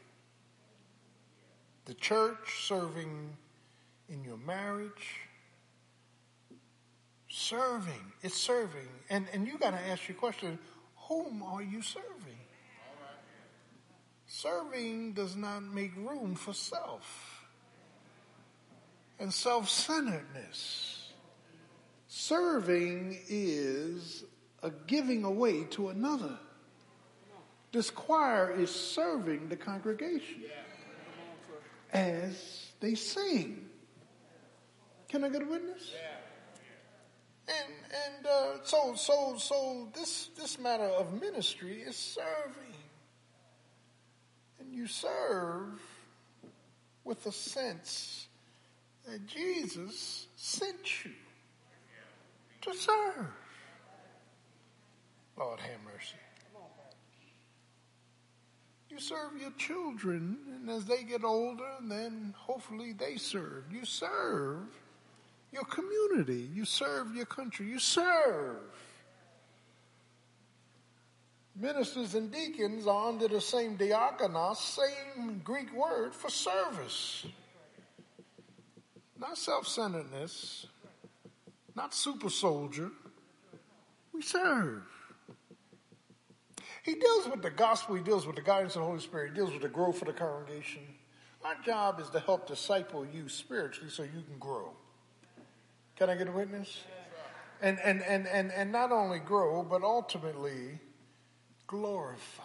The church serving in your marriage. Serving. It's serving. And, and you got to ask your question whom are you serving? Serving does not make room for self and self centeredness. Serving is a giving away to another. This choir is serving the congregation as they sing. Can I get a witness? And and uh, so so so this this matter of ministry is serving, and you serve with a sense that Jesus sent you to serve. Lord have mercy. You serve your children, and as they get older, then hopefully they serve. You serve your community. You serve your country. You serve. Ministers and deacons are under the same diakonos, same Greek word for service. Not self centeredness, not super soldier. We serve. He deals with the gospel, he deals with the guidance of the Holy Spirit, he deals with the growth of the congregation. Our job is to help disciple you spiritually so you can grow. Can I get a witness? And, and, and, and, and not only grow, but ultimately glorify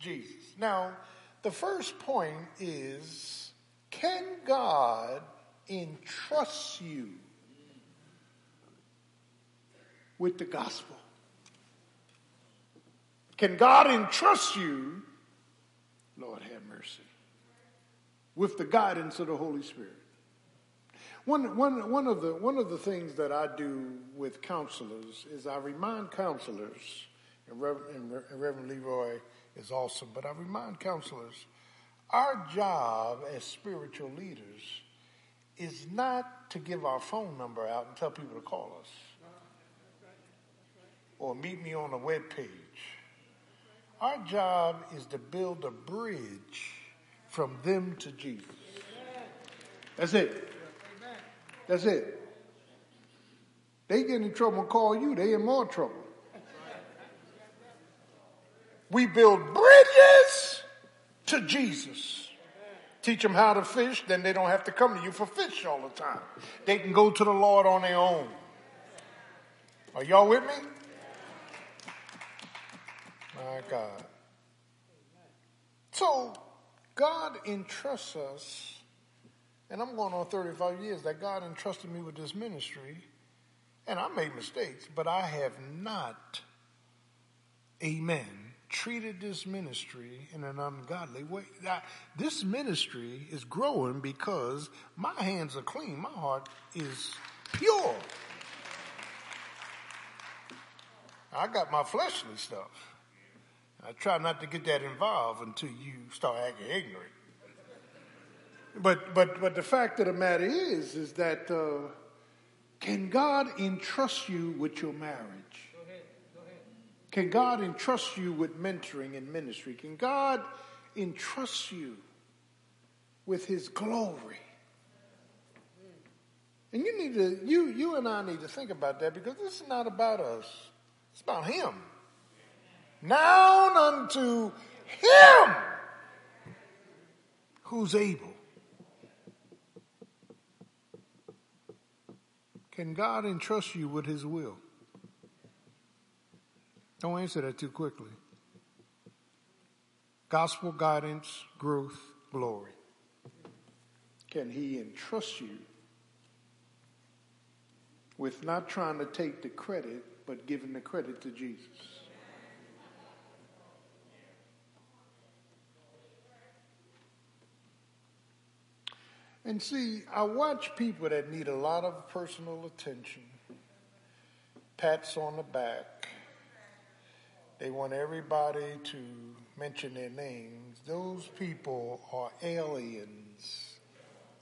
Jesus. Now, the first point is can God entrust you with the gospel? Can God entrust you, Lord have mercy, with the guidance of the Holy Spirit? One, one, one, of the, one of the things that I do with counselors is I remind counselors, and Reverend, and Reverend Leroy is awesome, but I remind counselors our job as spiritual leaders is not to give our phone number out and tell people to call us or meet me on a web page. Our job is to build a bridge from them to Jesus. That's it. That's it. They get in trouble and call you, they in more trouble. We build bridges to Jesus. Teach them how to fish, then they don't have to come to you for fish all the time. They can go to the Lord on their own. Are y'all with me? My God. So, God entrusts us, and I'm going on 35 years that God entrusted me with this ministry, and I made mistakes, but I have not, amen, treated this ministry in an ungodly way. Now, this ministry is growing because my hands are clean, my heart is pure. I got my fleshly stuff. I try not to get that involved until you start acting ignorant. But but but the fact of the matter is is that uh, can God entrust you with your marriage? Go ahead, go ahead. Can God entrust you with mentoring and ministry? Can God entrust you with His glory? And you need to you you and I need to think about that because this is not about us. It's about Him. Now unto him who's able. Can God entrust you with his will? Don't answer that too quickly. Gospel guidance, growth, glory. Can he entrust you with not trying to take the credit, but giving the credit to Jesus? And see, I watch people that need a lot of personal attention, pats on the back. They want everybody to mention their names. Those people are aliens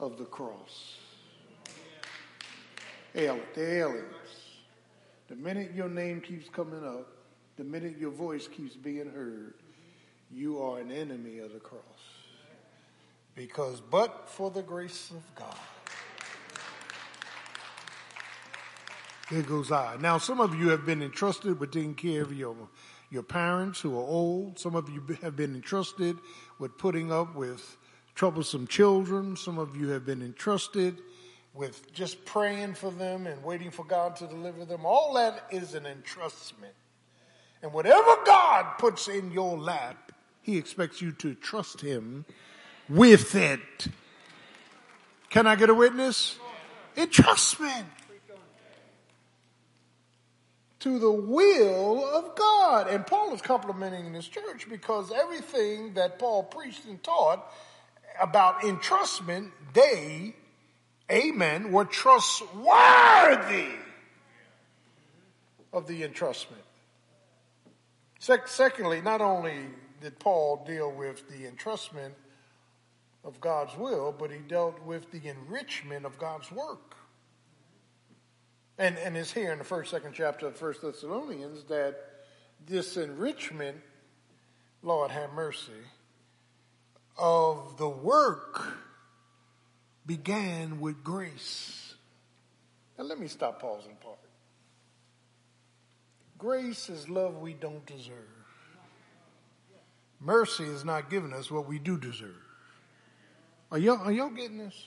of the cross. Alien, they're aliens. The minute your name keeps coming up, the minute your voice keeps being heard, you are an enemy of the cross. Because but for the grace of God, there goes I. Now, some of you have been entrusted with taking care of your, your parents who are old. Some of you have been entrusted with putting up with troublesome children. Some of you have been entrusted with just praying for them and waiting for God to deliver them. All that is an entrustment. And whatever God puts in your lap, He expects you to trust Him with it. Can I get a witness? Entrustment to the will of God. And Paul is complimenting this church because everything that Paul preached and taught about entrustment, they, amen, were trustworthy of the entrustment. secondly, not only did Paul deal with the entrustment of God's will, but he dealt with the enrichment of God's work. And, and it's here in the first, second chapter of First Thessalonians that this enrichment, Lord have mercy, of the work began with grace. Now let me stop pausing part. Grace is love we don't deserve. Mercy is not giving us what we do deserve. Are y'all, are y'all getting this?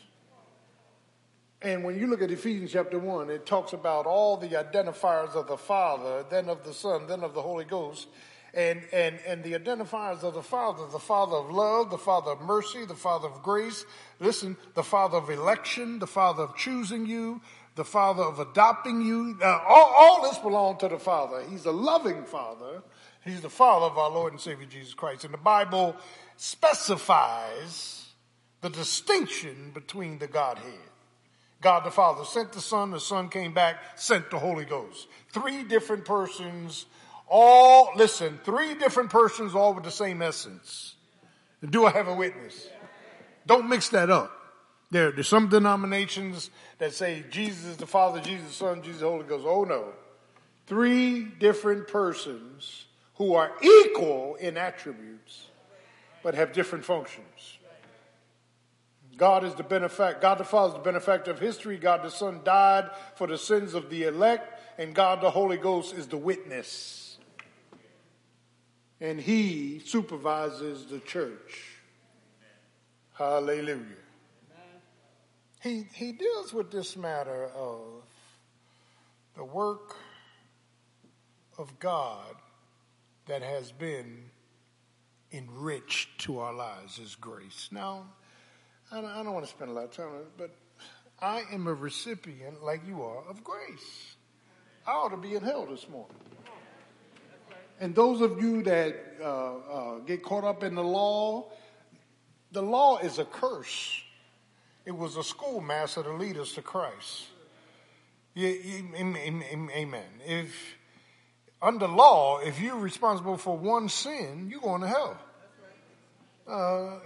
And when you look at Ephesians chapter 1, it talks about all the identifiers of the Father, then of the Son, then of the Holy Ghost. And, and, and the identifiers of the Father, the Father of love, the Father of mercy, the Father of grace. Listen, the Father of election, the Father of choosing you, the Father of adopting you. Uh, all, all this belongs to the Father. He's a loving Father. He's the Father of our Lord and Savior Jesus Christ. And the Bible specifies the distinction between the Godhead. God the Father sent the Son, the Son came back, sent the Holy Ghost. Three different persons, all, listen, three different persons, all with the same essence. Do I have a witness? Don't mix that up. There, there's some denominations that say Jesus is the Father, Jesus the Son, Jesus the Holy Ghost. Oh no. Three different persons who are equal in attributes, but have different functions. God is the benefactor. God the Father is the benefactor of history. God the Son died for the sins of the elect, and God the Holy Ghost is the witness. And He supervises the church. Hallelujah. He, he deals with this matter of the work of God that has been enriched to our lives as grace. Now, I don't, I don't want to spend a lot of time on it, but I am a recipient, like you are, of grace. I ought to be in hell this morning. And those of you that uh, uh, get caught up in the law, the law is a curse. It was a schoolmaster to lead us to Christ. Amen. If under law, if you're responsible for one sin, you're going to hell. Uh,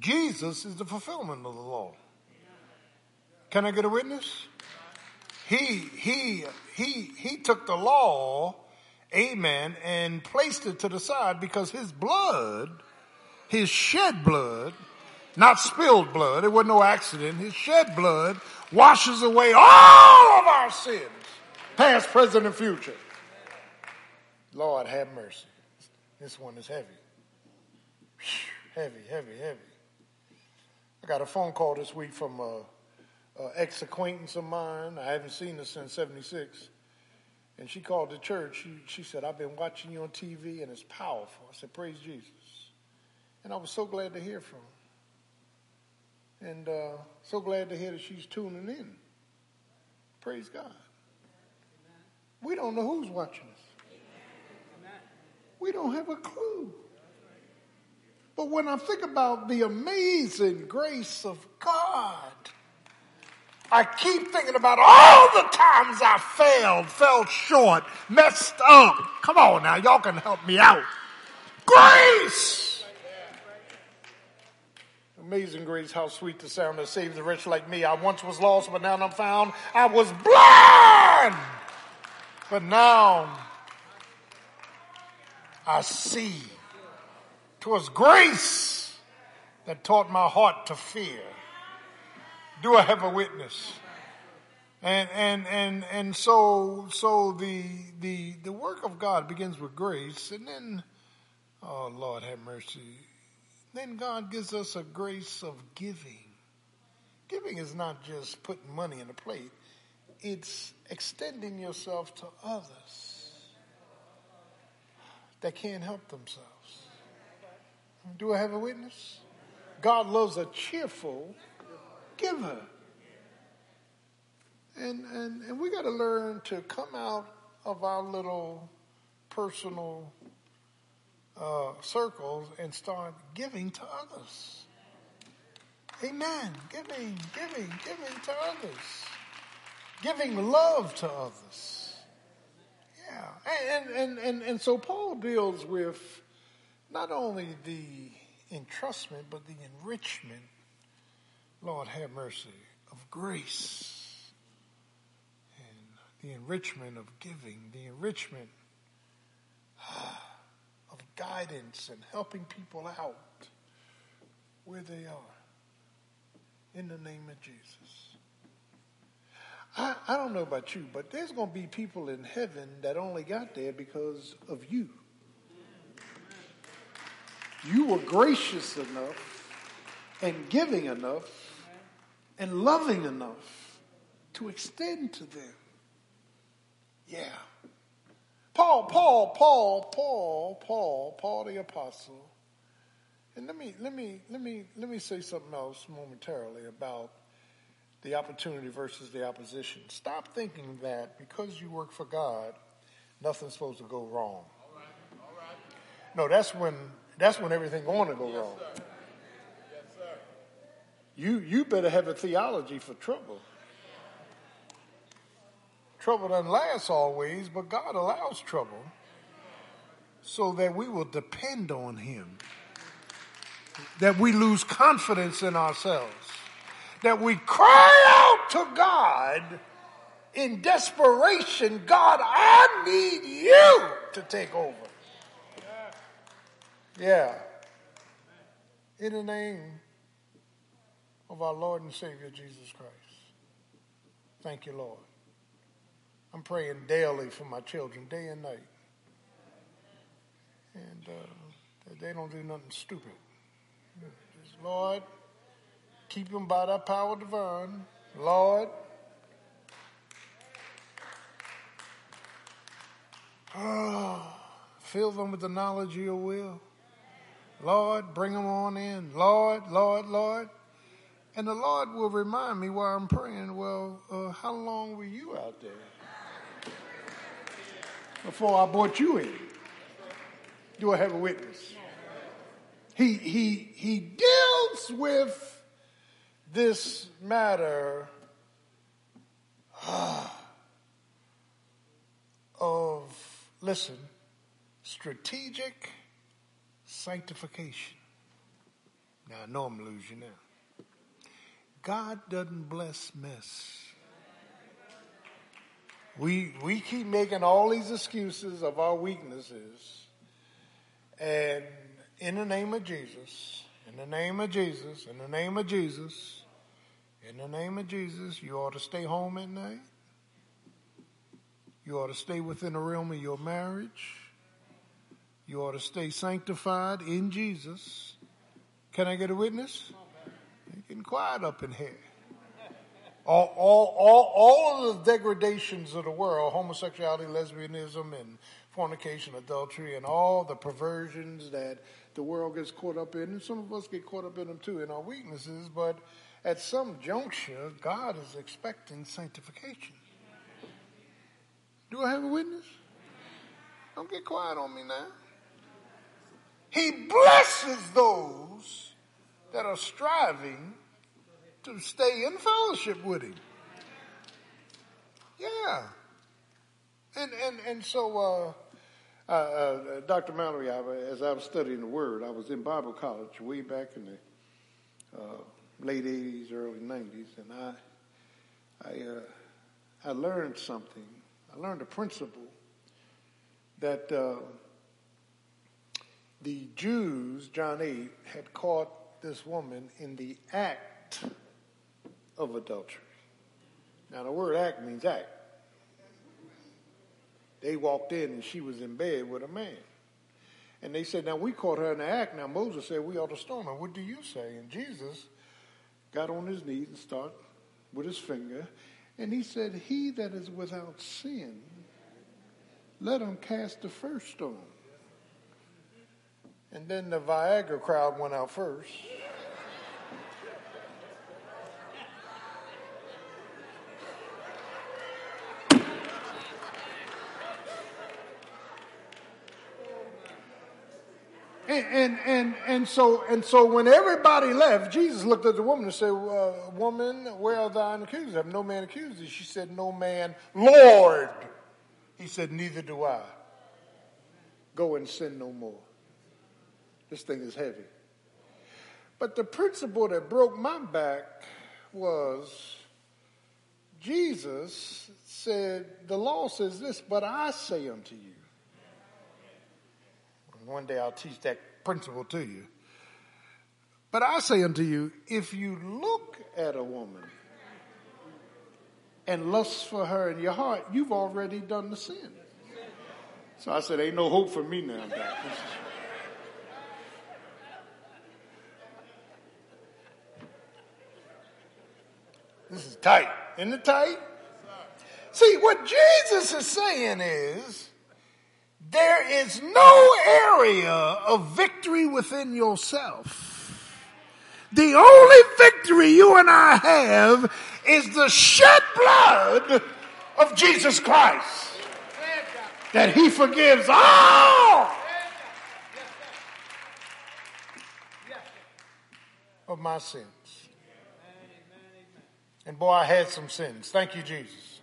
Jesus is the fulfillment of the law. Can I get a witness? He, he, he, he took the law, amen, and placed it to the side because his blood, his shed blood, not spilled blood, it wasn't no accident, his shed blood washes away all of our sins, past, present, and future. Lord have mercy. This one is heavy. Heavy, heavy, heavy. I got a phone call this week from a, a ex acquaintance of mine. I haven't seen her since 76. And she called the church. She, she said, I've been watching you on TV and it's powerful. I said, Praise Jesus. And I was so glad to hear from her. And uh, so glad to hear that she's tuning in. Praise God. We don't know who's watching us. We don't have a clue. But when I think about the amazing grace of God, I keep thinking about all the times I failed, fell short, messed up. Come on now, y'all can help me out. Grace! Amazing grace, how sweet the sound that saves the rich like me. I once was lost, but now I'm found. I was blind, but now I see. 'Twas grace that taught my heart to fear. Do I have a witness? And and and and so so the the the work of God begins with grace, and then oh Lord have mercy. Then God gives us a grace of giving. Giving is not just putting money in a plate; it's extending yourself to others that can't help themselves. Do I have a witness? God loves a cheerful giver. And, and, and we got to learn to come out of our little personal uh, circles and start giving to others. Amen. Giving, giving, giving to others. Giving love to others. Yeah. And, and, and, and so Paul deals with not only the entrustment, but the enrichment, Lord have mercy, of grace and the enrichment of giving, the enrichment ah, of guidance and helping people out where they are. In the name of Jesus. I, I don't know about you, but there's going to be people in heaven that only got there because of you. You were gracious enough and giving enough and loving enough to extend to them. Yeah. Paul, Paul, Paul, Paul, Paul, Paul the apostle. And let me let me let me let me say something else momentarily about the opportunity versus the opposition. Stop thinking that because you work for God, nothing's supposed to go wrong. No, that's when that's when everything's going to go wrong. You you better have a theology for trouble. Trouble doesn't last always, but God allows trouble so that we will depend on Him. That we lose confidence in ourselves. That we cry out to God in desperation God, I need you to take over. Yeah. In the name of our Lord and Savior Jesus Christ. Thank you, Lord. I'm praying daily for my children, day and night. And uh, they don't do nothing stupid. Just, Lord, keep them by that power divine. Lord, oh, fill them with the knowledge of your will. Lord, bring them on in. Lord, Lord, Lord. And the Lord will remind me while I'm praying, well, uh, how long were you out there? Before I brought you in. Do I have a witness? He, he, he deals with this matter of, listen, strategic sanctification. Now, I know I'm losing now. God doesn't bless mess. We, we keep making all these excuses of our weaknesses. And in the name of Jesus, in the name of Jesus, in the name of Jesus, in the name of Jesus, you ought to stay home at night. You ought to stay within the realm of your marriage. You ought to stay sanctified in Jesus. Can I get a witness? You're getting quiet up in here. All, all, all, all of the degradations of the world, homosexuality, lesbianism, and fornication, adultery, and all the perversions that the world gets caught up in, and some of us get caught up in them too, in our weaknesses, but at some juncture, God is expecting sanctification. Do I have a witness? Don't get quiet on me now. He blesses those that are striving to stay in fellowship with him. Yeah. And, and, and so, uh, uh, uh, Dr. Mallory, I, as I was studying the Word, I was in Bible college way back in the uh, late 80s, early 90s, and I, I, uh, I learned something. I learned a principle that uh, the Jews, John 8, had caught this woman in the act of adultery. Now, the word act means act. They walked in and she was in bed with a man. And they said, Now we caught her in the act. Now Moses said, We ought to stone her. What do you say? And Jesus got on his knees and started with his finger. And he said, He that is without sin, let him cast the first stone. And then the Viagra crowd went out first. And, and, and, and, so, and so when everybody left, Jesus looked at the woman and said, uh, Woman, where are thine accusers? Have no man accused thee? She said, No man, Lord. He said, Neither do I. Go and sin no more. This thing is heavy. But the principle that broke my back was Jesus said, The law says this, but I say unto you. One day I'll teach that principle to you. But I say unto you, if you look at a woman and lust for her in your heart, you've already done the sin. So I said, ain't no hope for me now, This is tight. Isn't it tight? See, what Jesus is saying is there is no area of victory within yourself. The only victory you and I have is the shed blood of Jesus Christ. That he forgives all of my sins. And boy, I had some sins. Thank you, Jesus.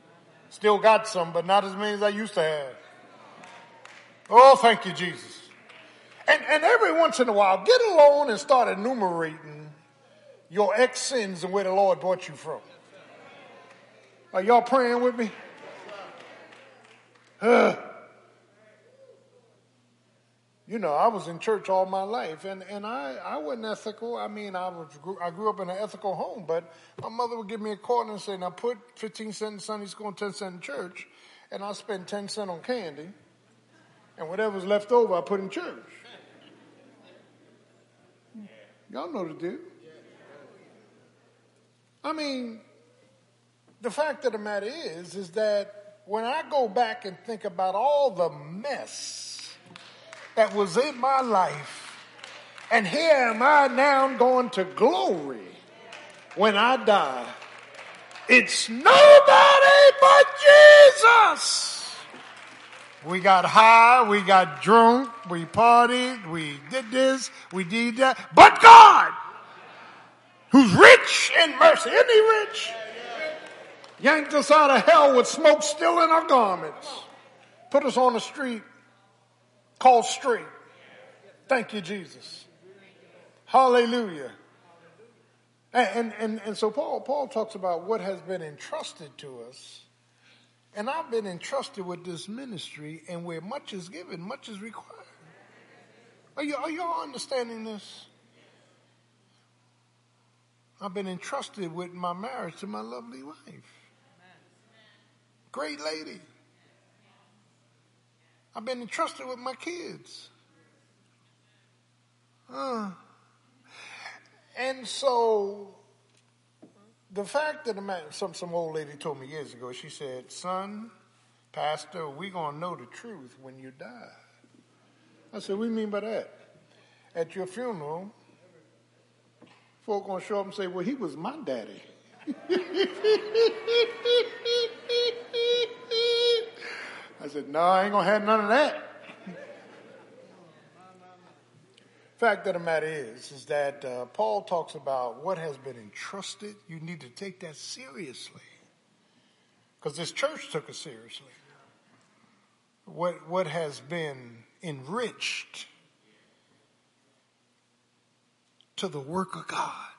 Still got some, but not as many as I used to have. Oh, thank you, Jesus. And, and every once in a while, get alone and start enumerating your ex sins and where the Lord brought you from. Are y'all praying with me? You know, I was in church all my life, and, and I, I wasn't ethical. I mean, I, was, I grew up in an ethical home, but my mother would give me a quarter and say, now put 15 cents in Sunday school and 10 cents in church, and I spend 10 cents on candy, and whatever's left over, I put in church. Y'all know the deal. I mean, the fact of the matter is, is that when I go back and think about all the mess that was in my life. And here am I now going to glory when I die. It's nobody but Jesus. We got high, we got drunk, we partied, we did this, we did that, but God, who's rich in mercy, isn't he rich? Yanked us out of hell with smoke still in our garments, put us on the street called straight. Thank you, Jesus. Hallelujah. And, and, and, and, so Paul, Paul talks about what has been entrusted to us. And I've been entrusted with this ministry, and where much is given, much is required. Are, you, are y'all understanding this? I've been entrusted with my marriage to my lovely wife. Great lady. I've been entrusted with my kids. And so the fact that man, some, some old lady told me years ago, she said, son, pastor, we're going to know the truth when you die. I said, what do you mean by that? At your funeral, folk going to show up and say, well, he was my daddy. I said, no, I ain't going to have none of that. Fact of the matter is, is that uh, Paul talks about what has been entrusted. You need to take that seriously. Because this church took it seriously. What, what has been enriched to the work of God.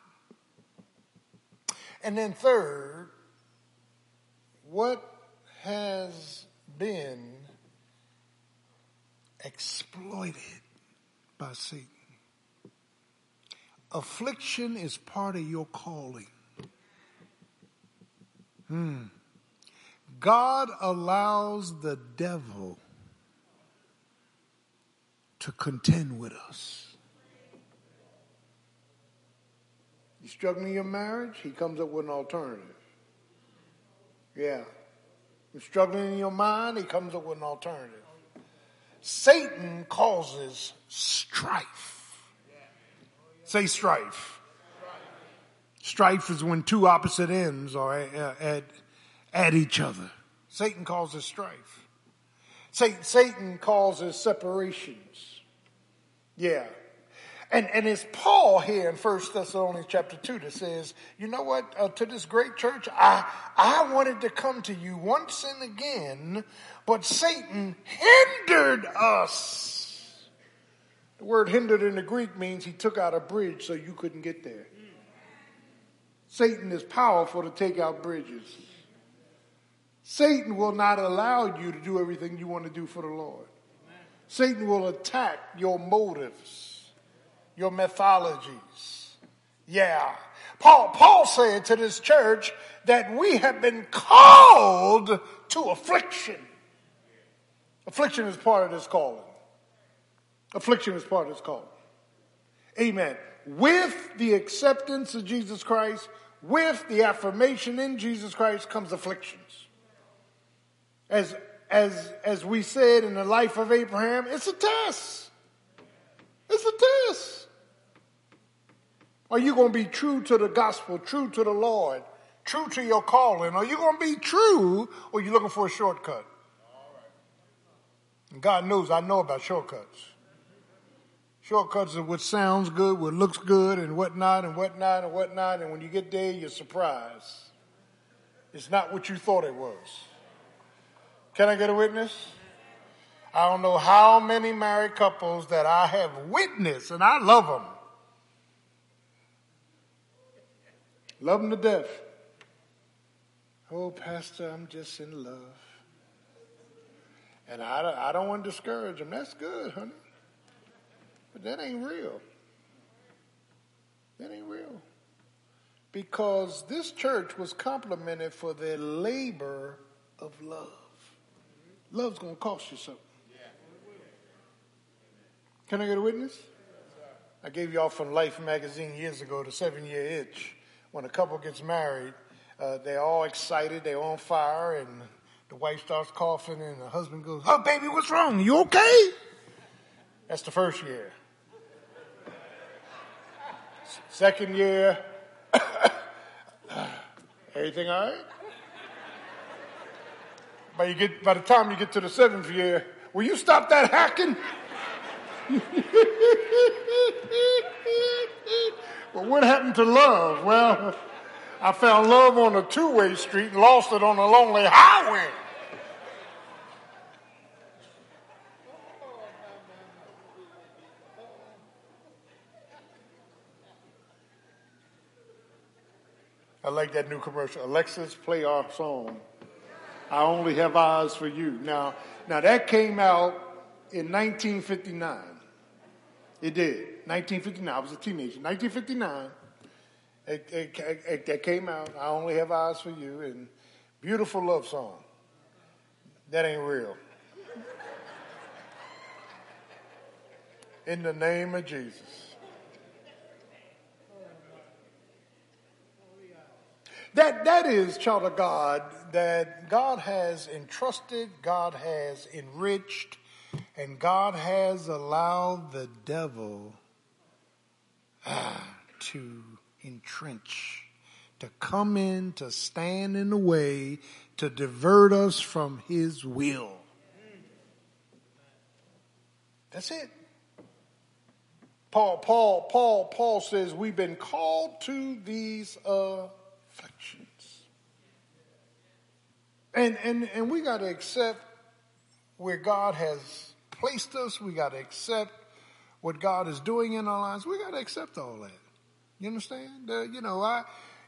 And then third, what has been exploited by Satan. Affliction is part of your calling. Hmm. God allows the devil to contend with us. You struggling in your marriage? He comes up with an alternative. Yeah. You're struggling in your mind, he comes up with an alternative. Satan causes strife. Say strife. Strife is when two opposite ends are at, at, each other. Satan causes strife. Satan causes separations. Yeah. And, and it's Paul here in 1 Thessalonians chapter 2 that says, you know what, uh, to this great church, I, I wanted to come to you once and again, but Satan hindered us. The word hindered in the Greek means he took out a bridge so you couldn't get there. Satan is powerful to take out bridges. Satan will not allow you to do everything you want to do for the Lord. Satan will attack your motives your mythologies. Yeah. Paul, Paul said to this church that we have been called to affliction. Affliction is part of this calling. Affliction is part of this calling. Amen. With the acceptance of Jesus Christ, with the affirmation in Jesus Christ comes afflictions. As, as, as we said in the life of Abraham, it's a test. It's a test. Are you going to be true to the gospel, true to the Lord, true to your calling? Are you going to be true or are you looking for a shortcut? And God knows I know about shortcuts. Shortcuts are what sounds good, what looks good, and whatnot, and whatnot, and whatnot. And when you get there, you're surprised. It's not what you thought it was. Can I get a witness? I don't know how many married couples that I have witnessed, and I love them. Love them to death. Oh, Pastor, I'm just in love. And I, I don't want to discourage them. That's good, honey. But that ain't real. That ain't real. Because this church was complimented for their labor of love. Love's going to cost you something. Can I get a witness? I gave y'all from Life magazine years ago the seven year itch. When a couple gets married, uh, they're all excited, they're on fire, and the wife starts coughing, and the husband goes, Oh, baby, what's wrong? You okay? That's the first year. Second year, everything all right? By, you get, by the time you get to the seventh year, will you stop that hacking? well, what happened to love? Well, I found love on a two way street and lost it on a lonely highway. I like that new commercial. Alexa, play our song. I only have eyes for you. Now, now that came out in 1959. It did. 1959. I was a teenager. 1959. It, it, it, it came out. I only have eyes for you, and beautiful love song. That ain't real. In the name of Jesus. That, that is, child of God, that God has entrusted, God has enriched, and God has allowed the devil ah, to entrench, to come in, to stand in the way, to divert us from his will. That's it. Paul, Paul, Paul, Paul says we've been called to these afflictions. And, and, and we got to accept where God has placed us. We got to accept what God is doing in our lives. We got to accept all that. You understand? Uh, you know, I,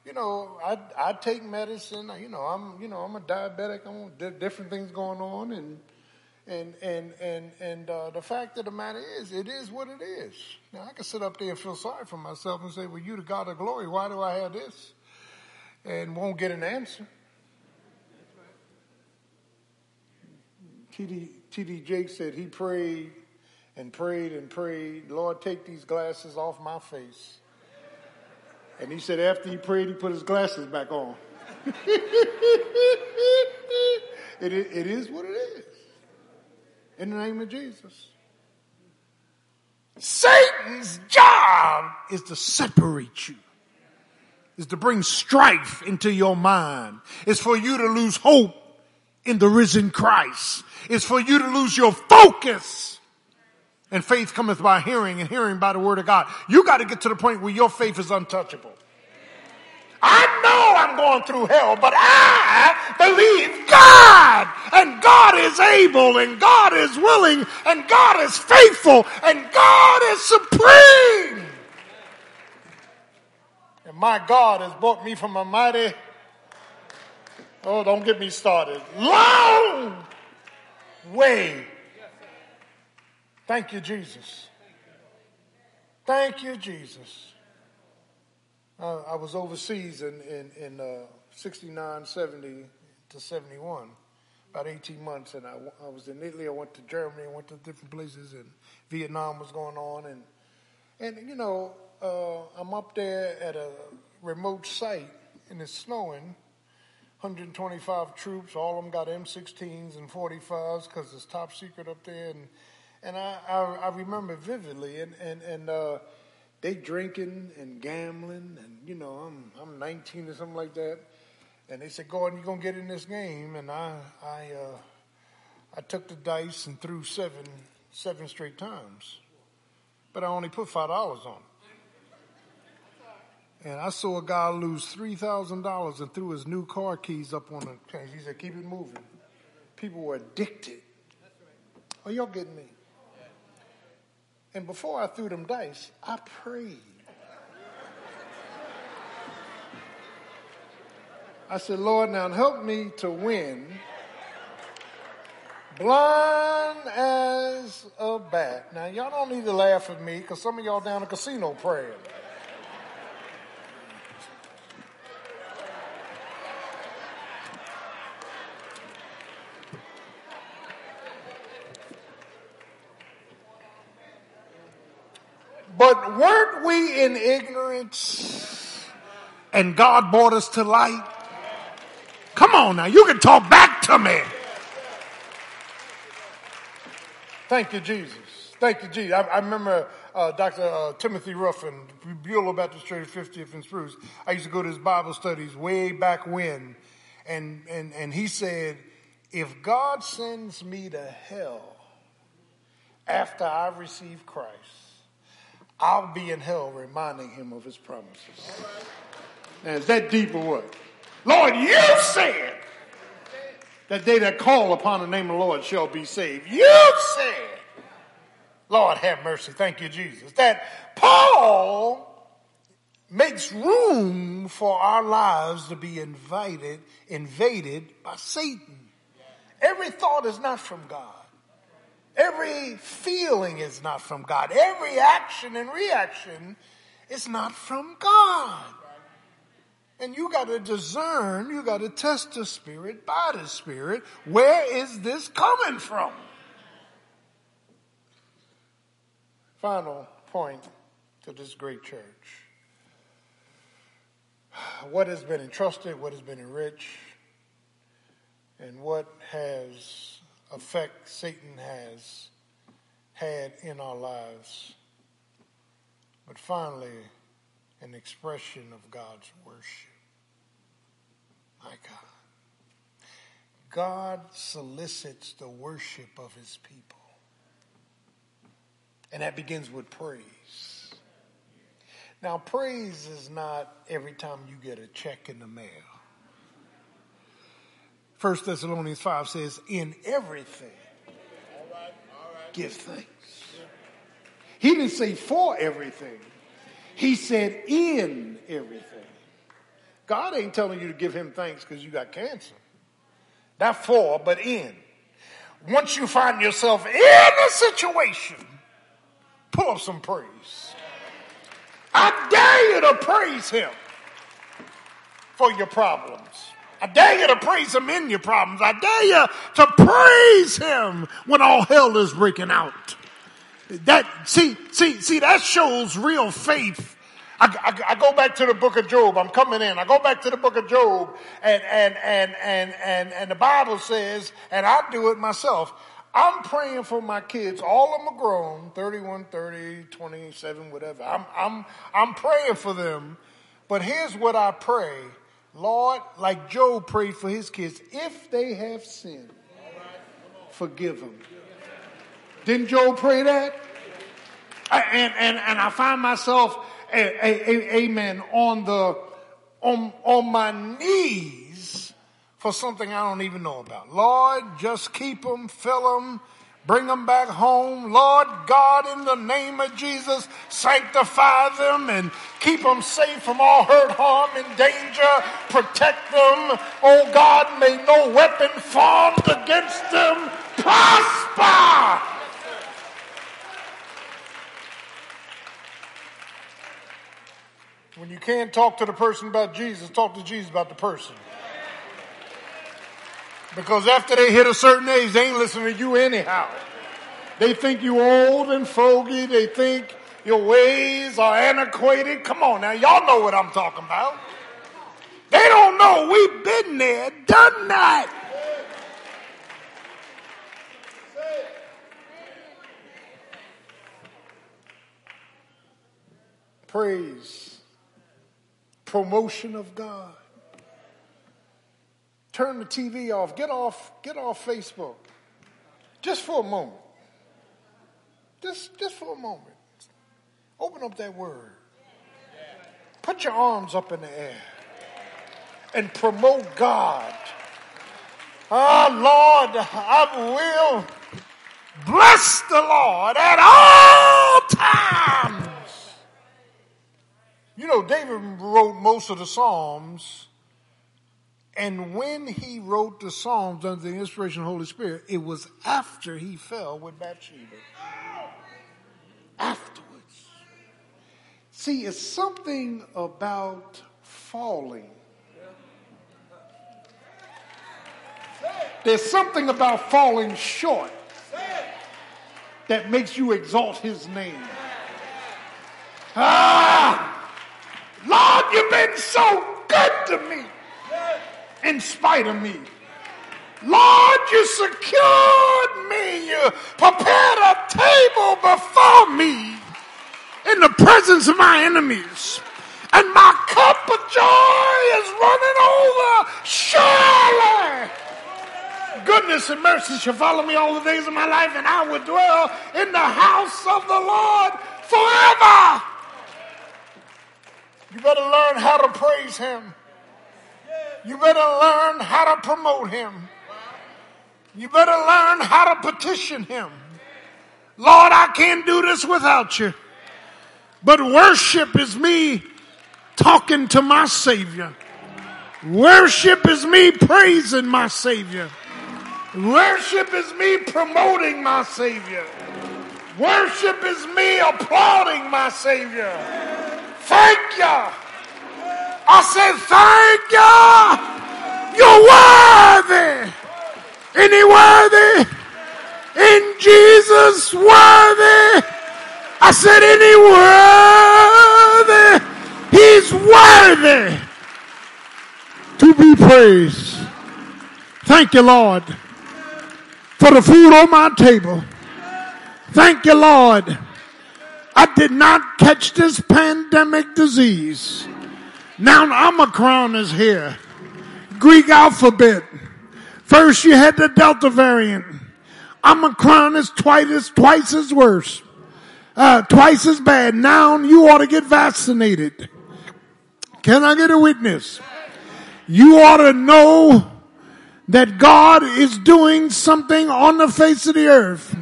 you know, I, I take medicine. You know, I'm, you know, I'm a diabetic. I'm different things going on, and and and and and uh, the fact of the matter is, it is what it is. Now I can sit up there and feel sorry for myself and say, "Well, you the God of glory. Why do I have this?" and won't get an answer. T.D. T.D. Jakes said he prayed and prayed and prayed, Lord, take these glasses off my face. And he said after he prayed, he put his glasses back on. it, it is what it is. In the name of Jesus. Satan's job is to separate you is to bring strife into your mind. is for you to lose hope in the risen Christ. It's for you to lose your focus. And faith cometh by hearing and hearing by the word of God. You got to get to the point where your faith is untouchable. I know I'm going through hell, but I believe God and God is able and God is willing and God is faithful and God is supreme. And my God has brought me from a mighty, oh, don't get me started, long way. Thank you, Jesus. Thank you, Jesus. Uh, I was overseas in, in, in uh, 69, 70 to 71, about 18 months, and I, I was in Italy. I went to Germany. I went to different places, and Vietnam was going on. And, and you know, uh, I'm up there at a remote site, and it's snowing. 125 troops, all of them got M16s and 45s because it's top secret up there. And, and I, I, I remember vividly. And, and, and uh, they drinking and gambling. And, you know, I'm, I'm 19 or something like that. And they said, Gordon, you're to get in this game. And I, I, uh, I took the dice and threw seven, seven straight times. But I only put $5 on it. And I saw a guy lose $3,000 and threw his new car keys up on the change. He said, keep it moving. People were addicted. Are y'all getting me? And before I threw them dice, I prayed. I said, Lord, now help me to win. Blind as a bat. Now, y'all don't need to laugh at me because some of y'all down the casino praying. But weren't we in ignorance and God brought us to light? Come on now, you can talk back to me. Thank you, Jesus. Thank you, Jesus. I, I remember uh, Dr. Uh, Timothy Ruffin, Beulah Baptist Church, 50th and Spruce. I used to go to his Bible studies way back when, and, and, and he said, if God sends me to hell after I receive Christ, I'll be in hell reminding him of his promises. Now, is that deep or what? Lord, you said that they that call upon the name of the Lord shall be saved. You said, Lord, have mercy. Thank you, Jesus. That Paul makes room for our lives to be invited, invaded by Satan. Every thought is not from God. Every feeling is not from God. Every action and reaction is not from God. And you got to discern, you got to test the spirit by the spirit. Where is this coming from? Final point to this great church. What has been entrusted, what has been enriched, and what has effect Satan has had in our lives. But finally, an expression of God's worship. My God. God solicits the worship of his people. And that begins with praise. Now, praise is not every time you get a check in the mail. 1 Thessalonians 5 says, In everything, give thanks. He didn't say for everything, he said in everything. God ain't telling you to give him thanks because you got cancer. Not for, but in. Once you find yourself in a situation, pull up some praise. I dare you to praise him for your problems. I dare you to praise him in your problems. I dare you to praise him when all hell is breaking out. That, see, see, see, that shows real faith. I, I, I, go back to the book of Job. I'm coming in. I go back to the book of Job and, and, and, and, and, and the Bible says, and I do it myself. I'm praying for my kids. All of them are grown, 31, 30, 27, whatever. I'm, I'm, I'm praying for them. But here's what I pray. Lord, like Job prayed for his kids, if they have sinned, forgive them. Didn't Job pray that? And, and, and I find myself, amen, on the, on, on my knees for something I don't even know about. Lord, just keep them, fill them, Bring them back home. Lord God, in the name of Jesus, sanctify them and keep them safe from all hurt, harm, and danger. Protect them. Oh God, may no weapon formed against them prosper. When you can't talk to the person about Jesus, talk to Jesus about the person. Because after they hit a certain age, they ain't listening to you anyhow. They think you old and fogey. They think your ways are antiquated. Come on now, y'all know what I'm talking about. They don't know we've been there, done that. Praise, promotion of God. Turn the TV off. Get off. Get off Facebook. Just for a moment. Just, just for a moment. Open up that word. Put your arms up in the air and promote God. Ah, oh, Lord, I will bless the Lord at all times. You know, David wrote most of the Psalms, and when he wrote the Psalms under the inspiration of the Holy Spirit, it was after he fell with Bathsheba. Afterwards. See, it's something about falling. There's something about falling short that makes you exalt his name. Ah! Lord, you've been so good to me in spite of me. Lord, you secured me. You prepared a table before me in the presence of my enemies. And my cup of joy is running over. Surely goodness and mercy shall follow me all the days of my life, and I will dwell in the house of the Lord forever. You better learn how to praise Him. You better learn how to promote Him. You better learn how to petition Him. Lord, I can't do this without you. But worship is me talking to my Savior. Worship is me praising my Savior. Worship is me promoting my Savior. Worship is me applauding my Savior. Thank you. I said, thank you. You're worthy. Any worthy? In Jesus, worthy. I said, any worthy? He's worthy to be praised. Thank you, Lord, for the food on my table. Thank you, Lord. I did not catch this pandemic disease. Now Omicron is here. Greek alphabet. First you had the Delta variant. Omicron is twice, twice as worse. Uh, twice as bad. Now you ought to get vaccinated. Can I get a witness? You ought to know that God is doing something on the face of the earth.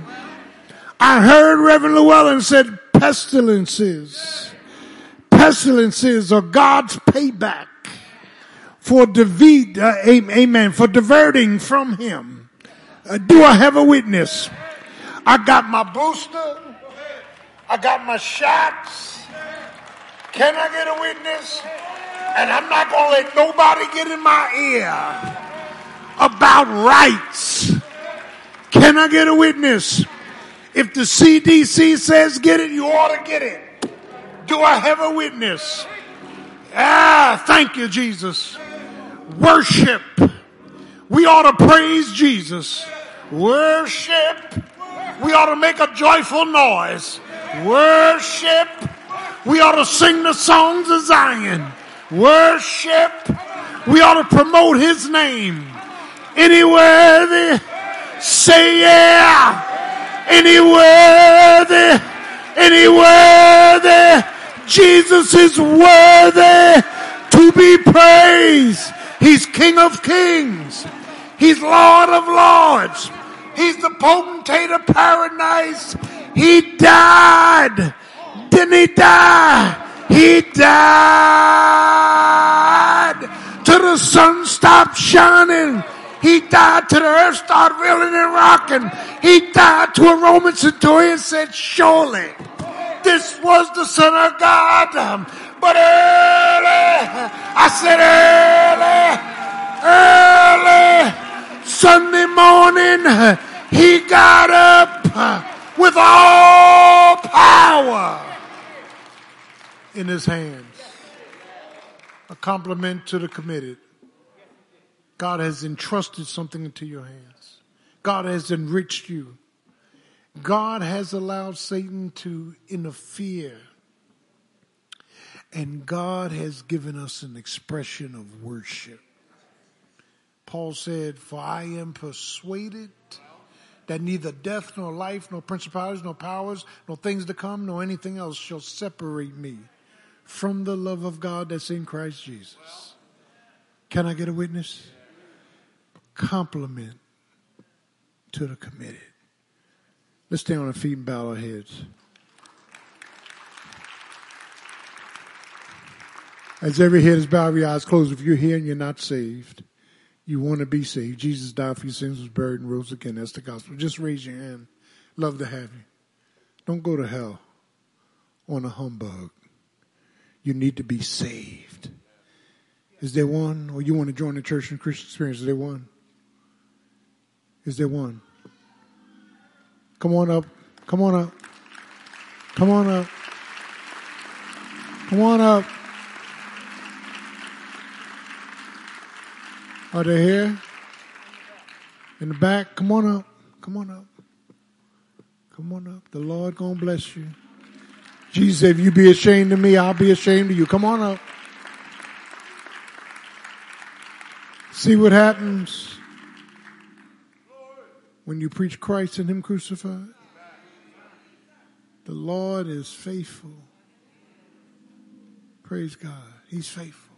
I heard Reverend Llewellyn said pestilences. Pestilences are God's payback for defeat, uh, amen, for diverting from Him. Uh, do I have a witness? I got my booster. I got my shots. Can I get a witness? And I'm not going to let nobody get in my ear about rights. Can I get a witness? If the CDC says get it, you ought to get it. Do I have a witness? Ah, thank you, Jesus. Worship. We ought to praise Jesus. Worship. We ought to make a joyful noise. Worship. We ought to sing the songs of Zion. Worship. We ought to promote his name. Any worthy? Say yeah. Any worthy? Any worthy? Jesus is worthy to be praised. He's King of kings. He's Lord of lords. He's the potentate of paradise. He died. Didn't he die? He died till the sun stopped shining. He died till the earth started reeling and rocking. He died to a Roman centurion said, surely this was the son of God. But early, I said early, early, Sunday morning, he got up with all power in his hands. A compliment to the committed. God has entrusted something into your hands. God has enriched you. God has allowed Satan to interfere. And God has given us an expression of worship. Paul said, For I am persuaded that neither death nor life, nor principalities, nor powers, nor things to come, nor anything else shall separate me from the love of God that's in Christ Jesus. Can I get a witness? Compliment to the committed. Let's stay on our feet and bow our heads. As every head is bowed, every eyes closed, if you're here and you're not saved, you want to be saved. Jesus died for your sins, was buried, and rose again. That's the gospel. Just raise your hand. Love to have you. Don't go to hell on a humbug. You need to be saved. Is there one? Or you want to join the church and Christian experience? Is there one? Is there one? Come on up. Come on up. Come on up. Come on up. Are they here? In the back? Come on up. Come on up. Come on up. The Lord gonna bless you. Jesus if you be ashamed of me, I'll be ashamed of you. Come on up. See what happens when you preach Christ and Him crucified? The Lord is faithful. Praise God. He's faithful.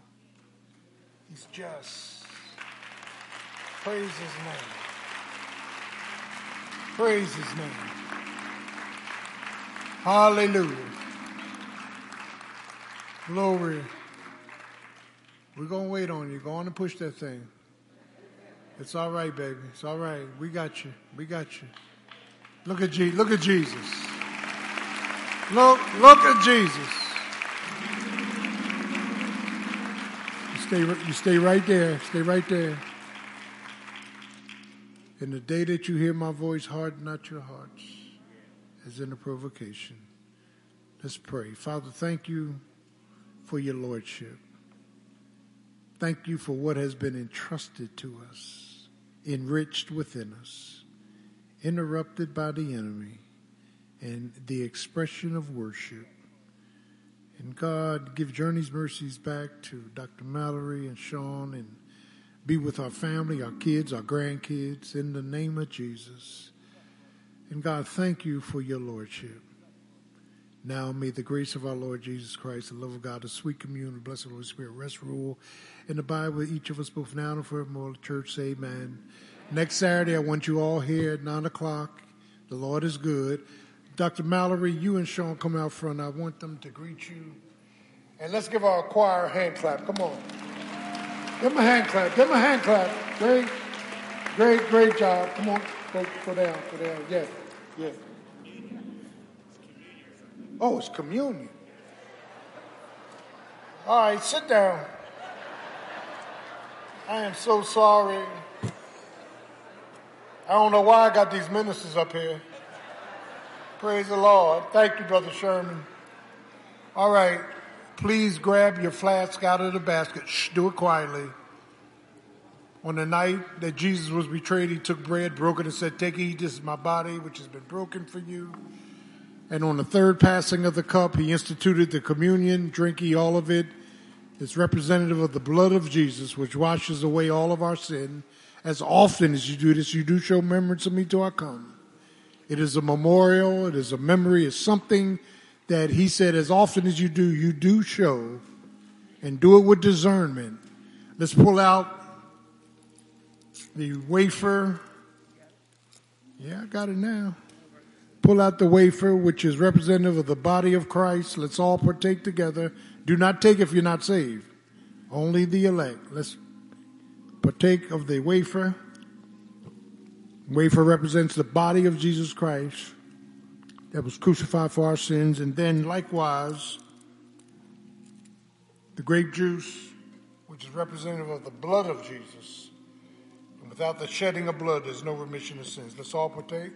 He's just. Praise His name. Praise His name. Hallelujah. Glory. We're going to wait on you. Go on and push that thing. It's all right, baby. It's all right. We got you. We got you. Look at Je- look at Jesus. Look, look at Jesus. You stay, you stay right there. Stay right there. In the day that you hear my voice, harden not your hearts, as in a provocation. Let's pray. Father, thank you for your lordship. Thank you for what has been entrusted to us, enriched within us, interrupted by the enemy, and the expression of worship. And God, give Journey's mercies back to Dr. Mallory and Sean and be with our family, our kids, our grandkids, in the name of Jesus. And God, thank you for your Lordship. Now may the grace of our Lord Jesus Christ, the love of God, the sweet communion, the blessed Holy Spirit rest, rule, and abide with each of us both now and forevermore. The church say amen. Next Saturday, I want you all here at 9 o'clock. The Lord is good. Dr. Mallory, you and Sean come out front. I want them to greet you. And let's give our choir a hand clap. Come on. Give them a hand clap. Give them a hand clap. Great, great, great job. Come on. Go, go down. Go down. Yeah. Yeah. Oh, it's communion. All right, sit down. I am so sorry. I don't know why I got these ministers up here. Praise the Lord. Thank you, Brother Sherman. All right, please grab your flask out of the basket. Shh, do it quietly. On the night that Jesus was betrayed, he took bread, broke it, and said, Take, eat, this is my body, which has been broken for you. And on the third passing of the cup, he instituted the communion, drink ye all of it. It's representative of the blood of Jesus, which washes away all of our sin. As often as you do this, you do show remembrance of me till I come. It is a memorial, it is a memory, it's something that he said, as often as you do, you do show, and do it with discernment. Let's pull out the wafer. Yeah, I got it now. Pull out the wafer, which is representative of the body of Christ. Let's all partake together. Do not take if you're not saved. Only the elect. Let's partake of the wafer. Wafer represents the body of Jesus Christ that was crucified for our sins. And then likewise, the grape juice, which is representative of the blood of Jesus. And without the shedding of blood, there's no remission of sins. Let's all partake.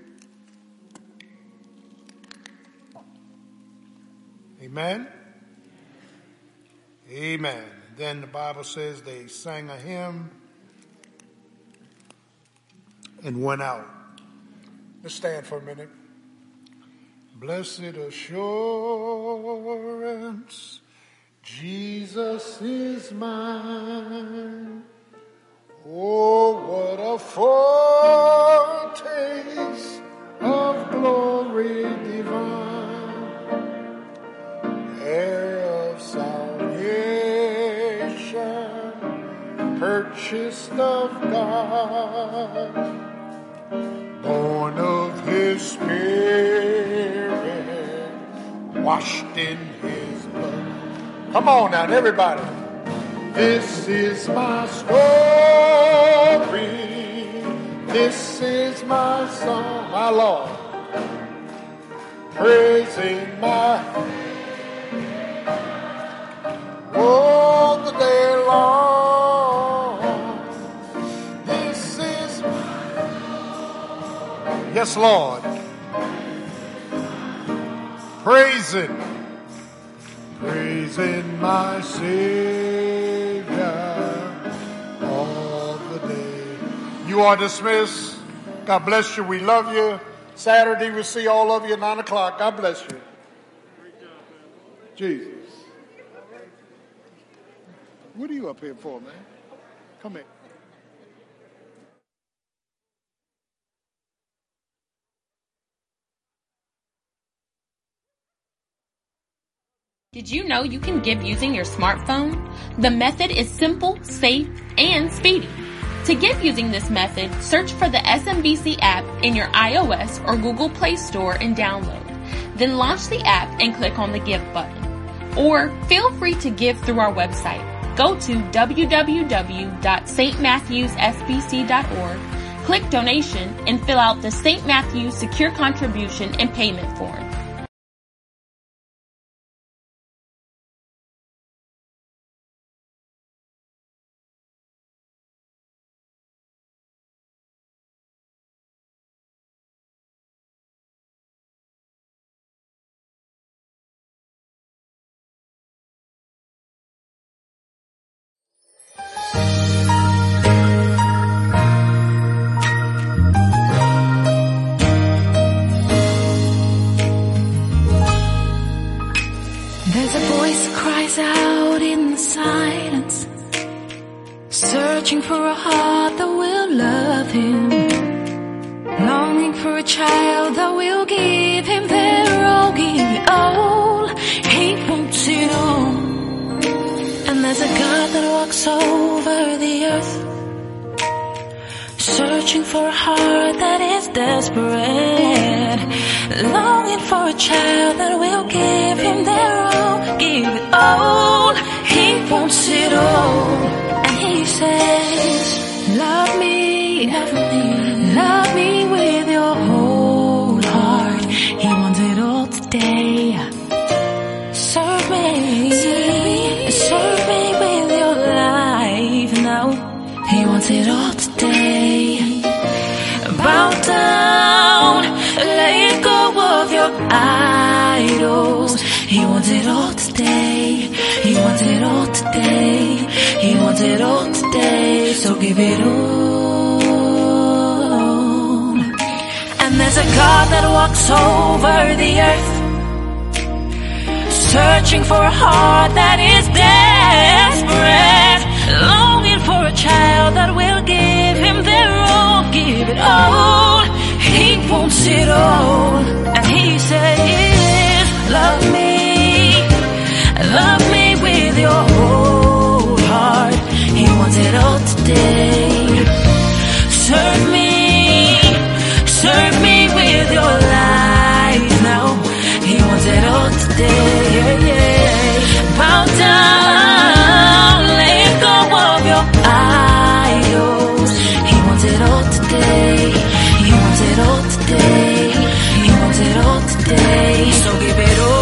Amen. Amen. Then the Bible says they sang a hymn and went out. Let's stand for a minute. Blessed assurance, Jesus is mine. Oh, what a foretaste of glory divine, heir of salvation, purchased of God, born of His Spirit, washed in His blood. Come on now, everybody. This is my story. This is my song, my Lord. Praising my yes, Lord. Praising, praising my Savior all the day. You are dismissed. God bless you. We love you. Saturday we'll see all of you at nine o'clock. God bless you. Jesus. What are you up here for, man? Come here. Did you know you can give using your smartphone? The method is simple, safe, and speedy. To give using this method, search for the SMBC app in your iOS or Google Play Store and download. Then launch the app and click on the Give button. Or feel free to give through our website. Go to www.stmatthewsfbc.org, click donation, and fill out the St. Matthews Secure Contribution and Payment form. Walks over the earth, searching for a heart that is desperate, longing for a child that will give him their all, give it all. He wants it all, and he says, "Love me, love me, idols. He wants it all today. He wants it all today. He wants it all today. So give it all. And there's a God that walks over the earth searching for a heart that is desperate, longing for a child that will give him their all, give it all. He wants it all, and he says, Love me, love me with your whole heart. He wants it all today. Serve me, serve me with your life now. He wants it all today. Bow down. want it all today. You want it all today. So give it all.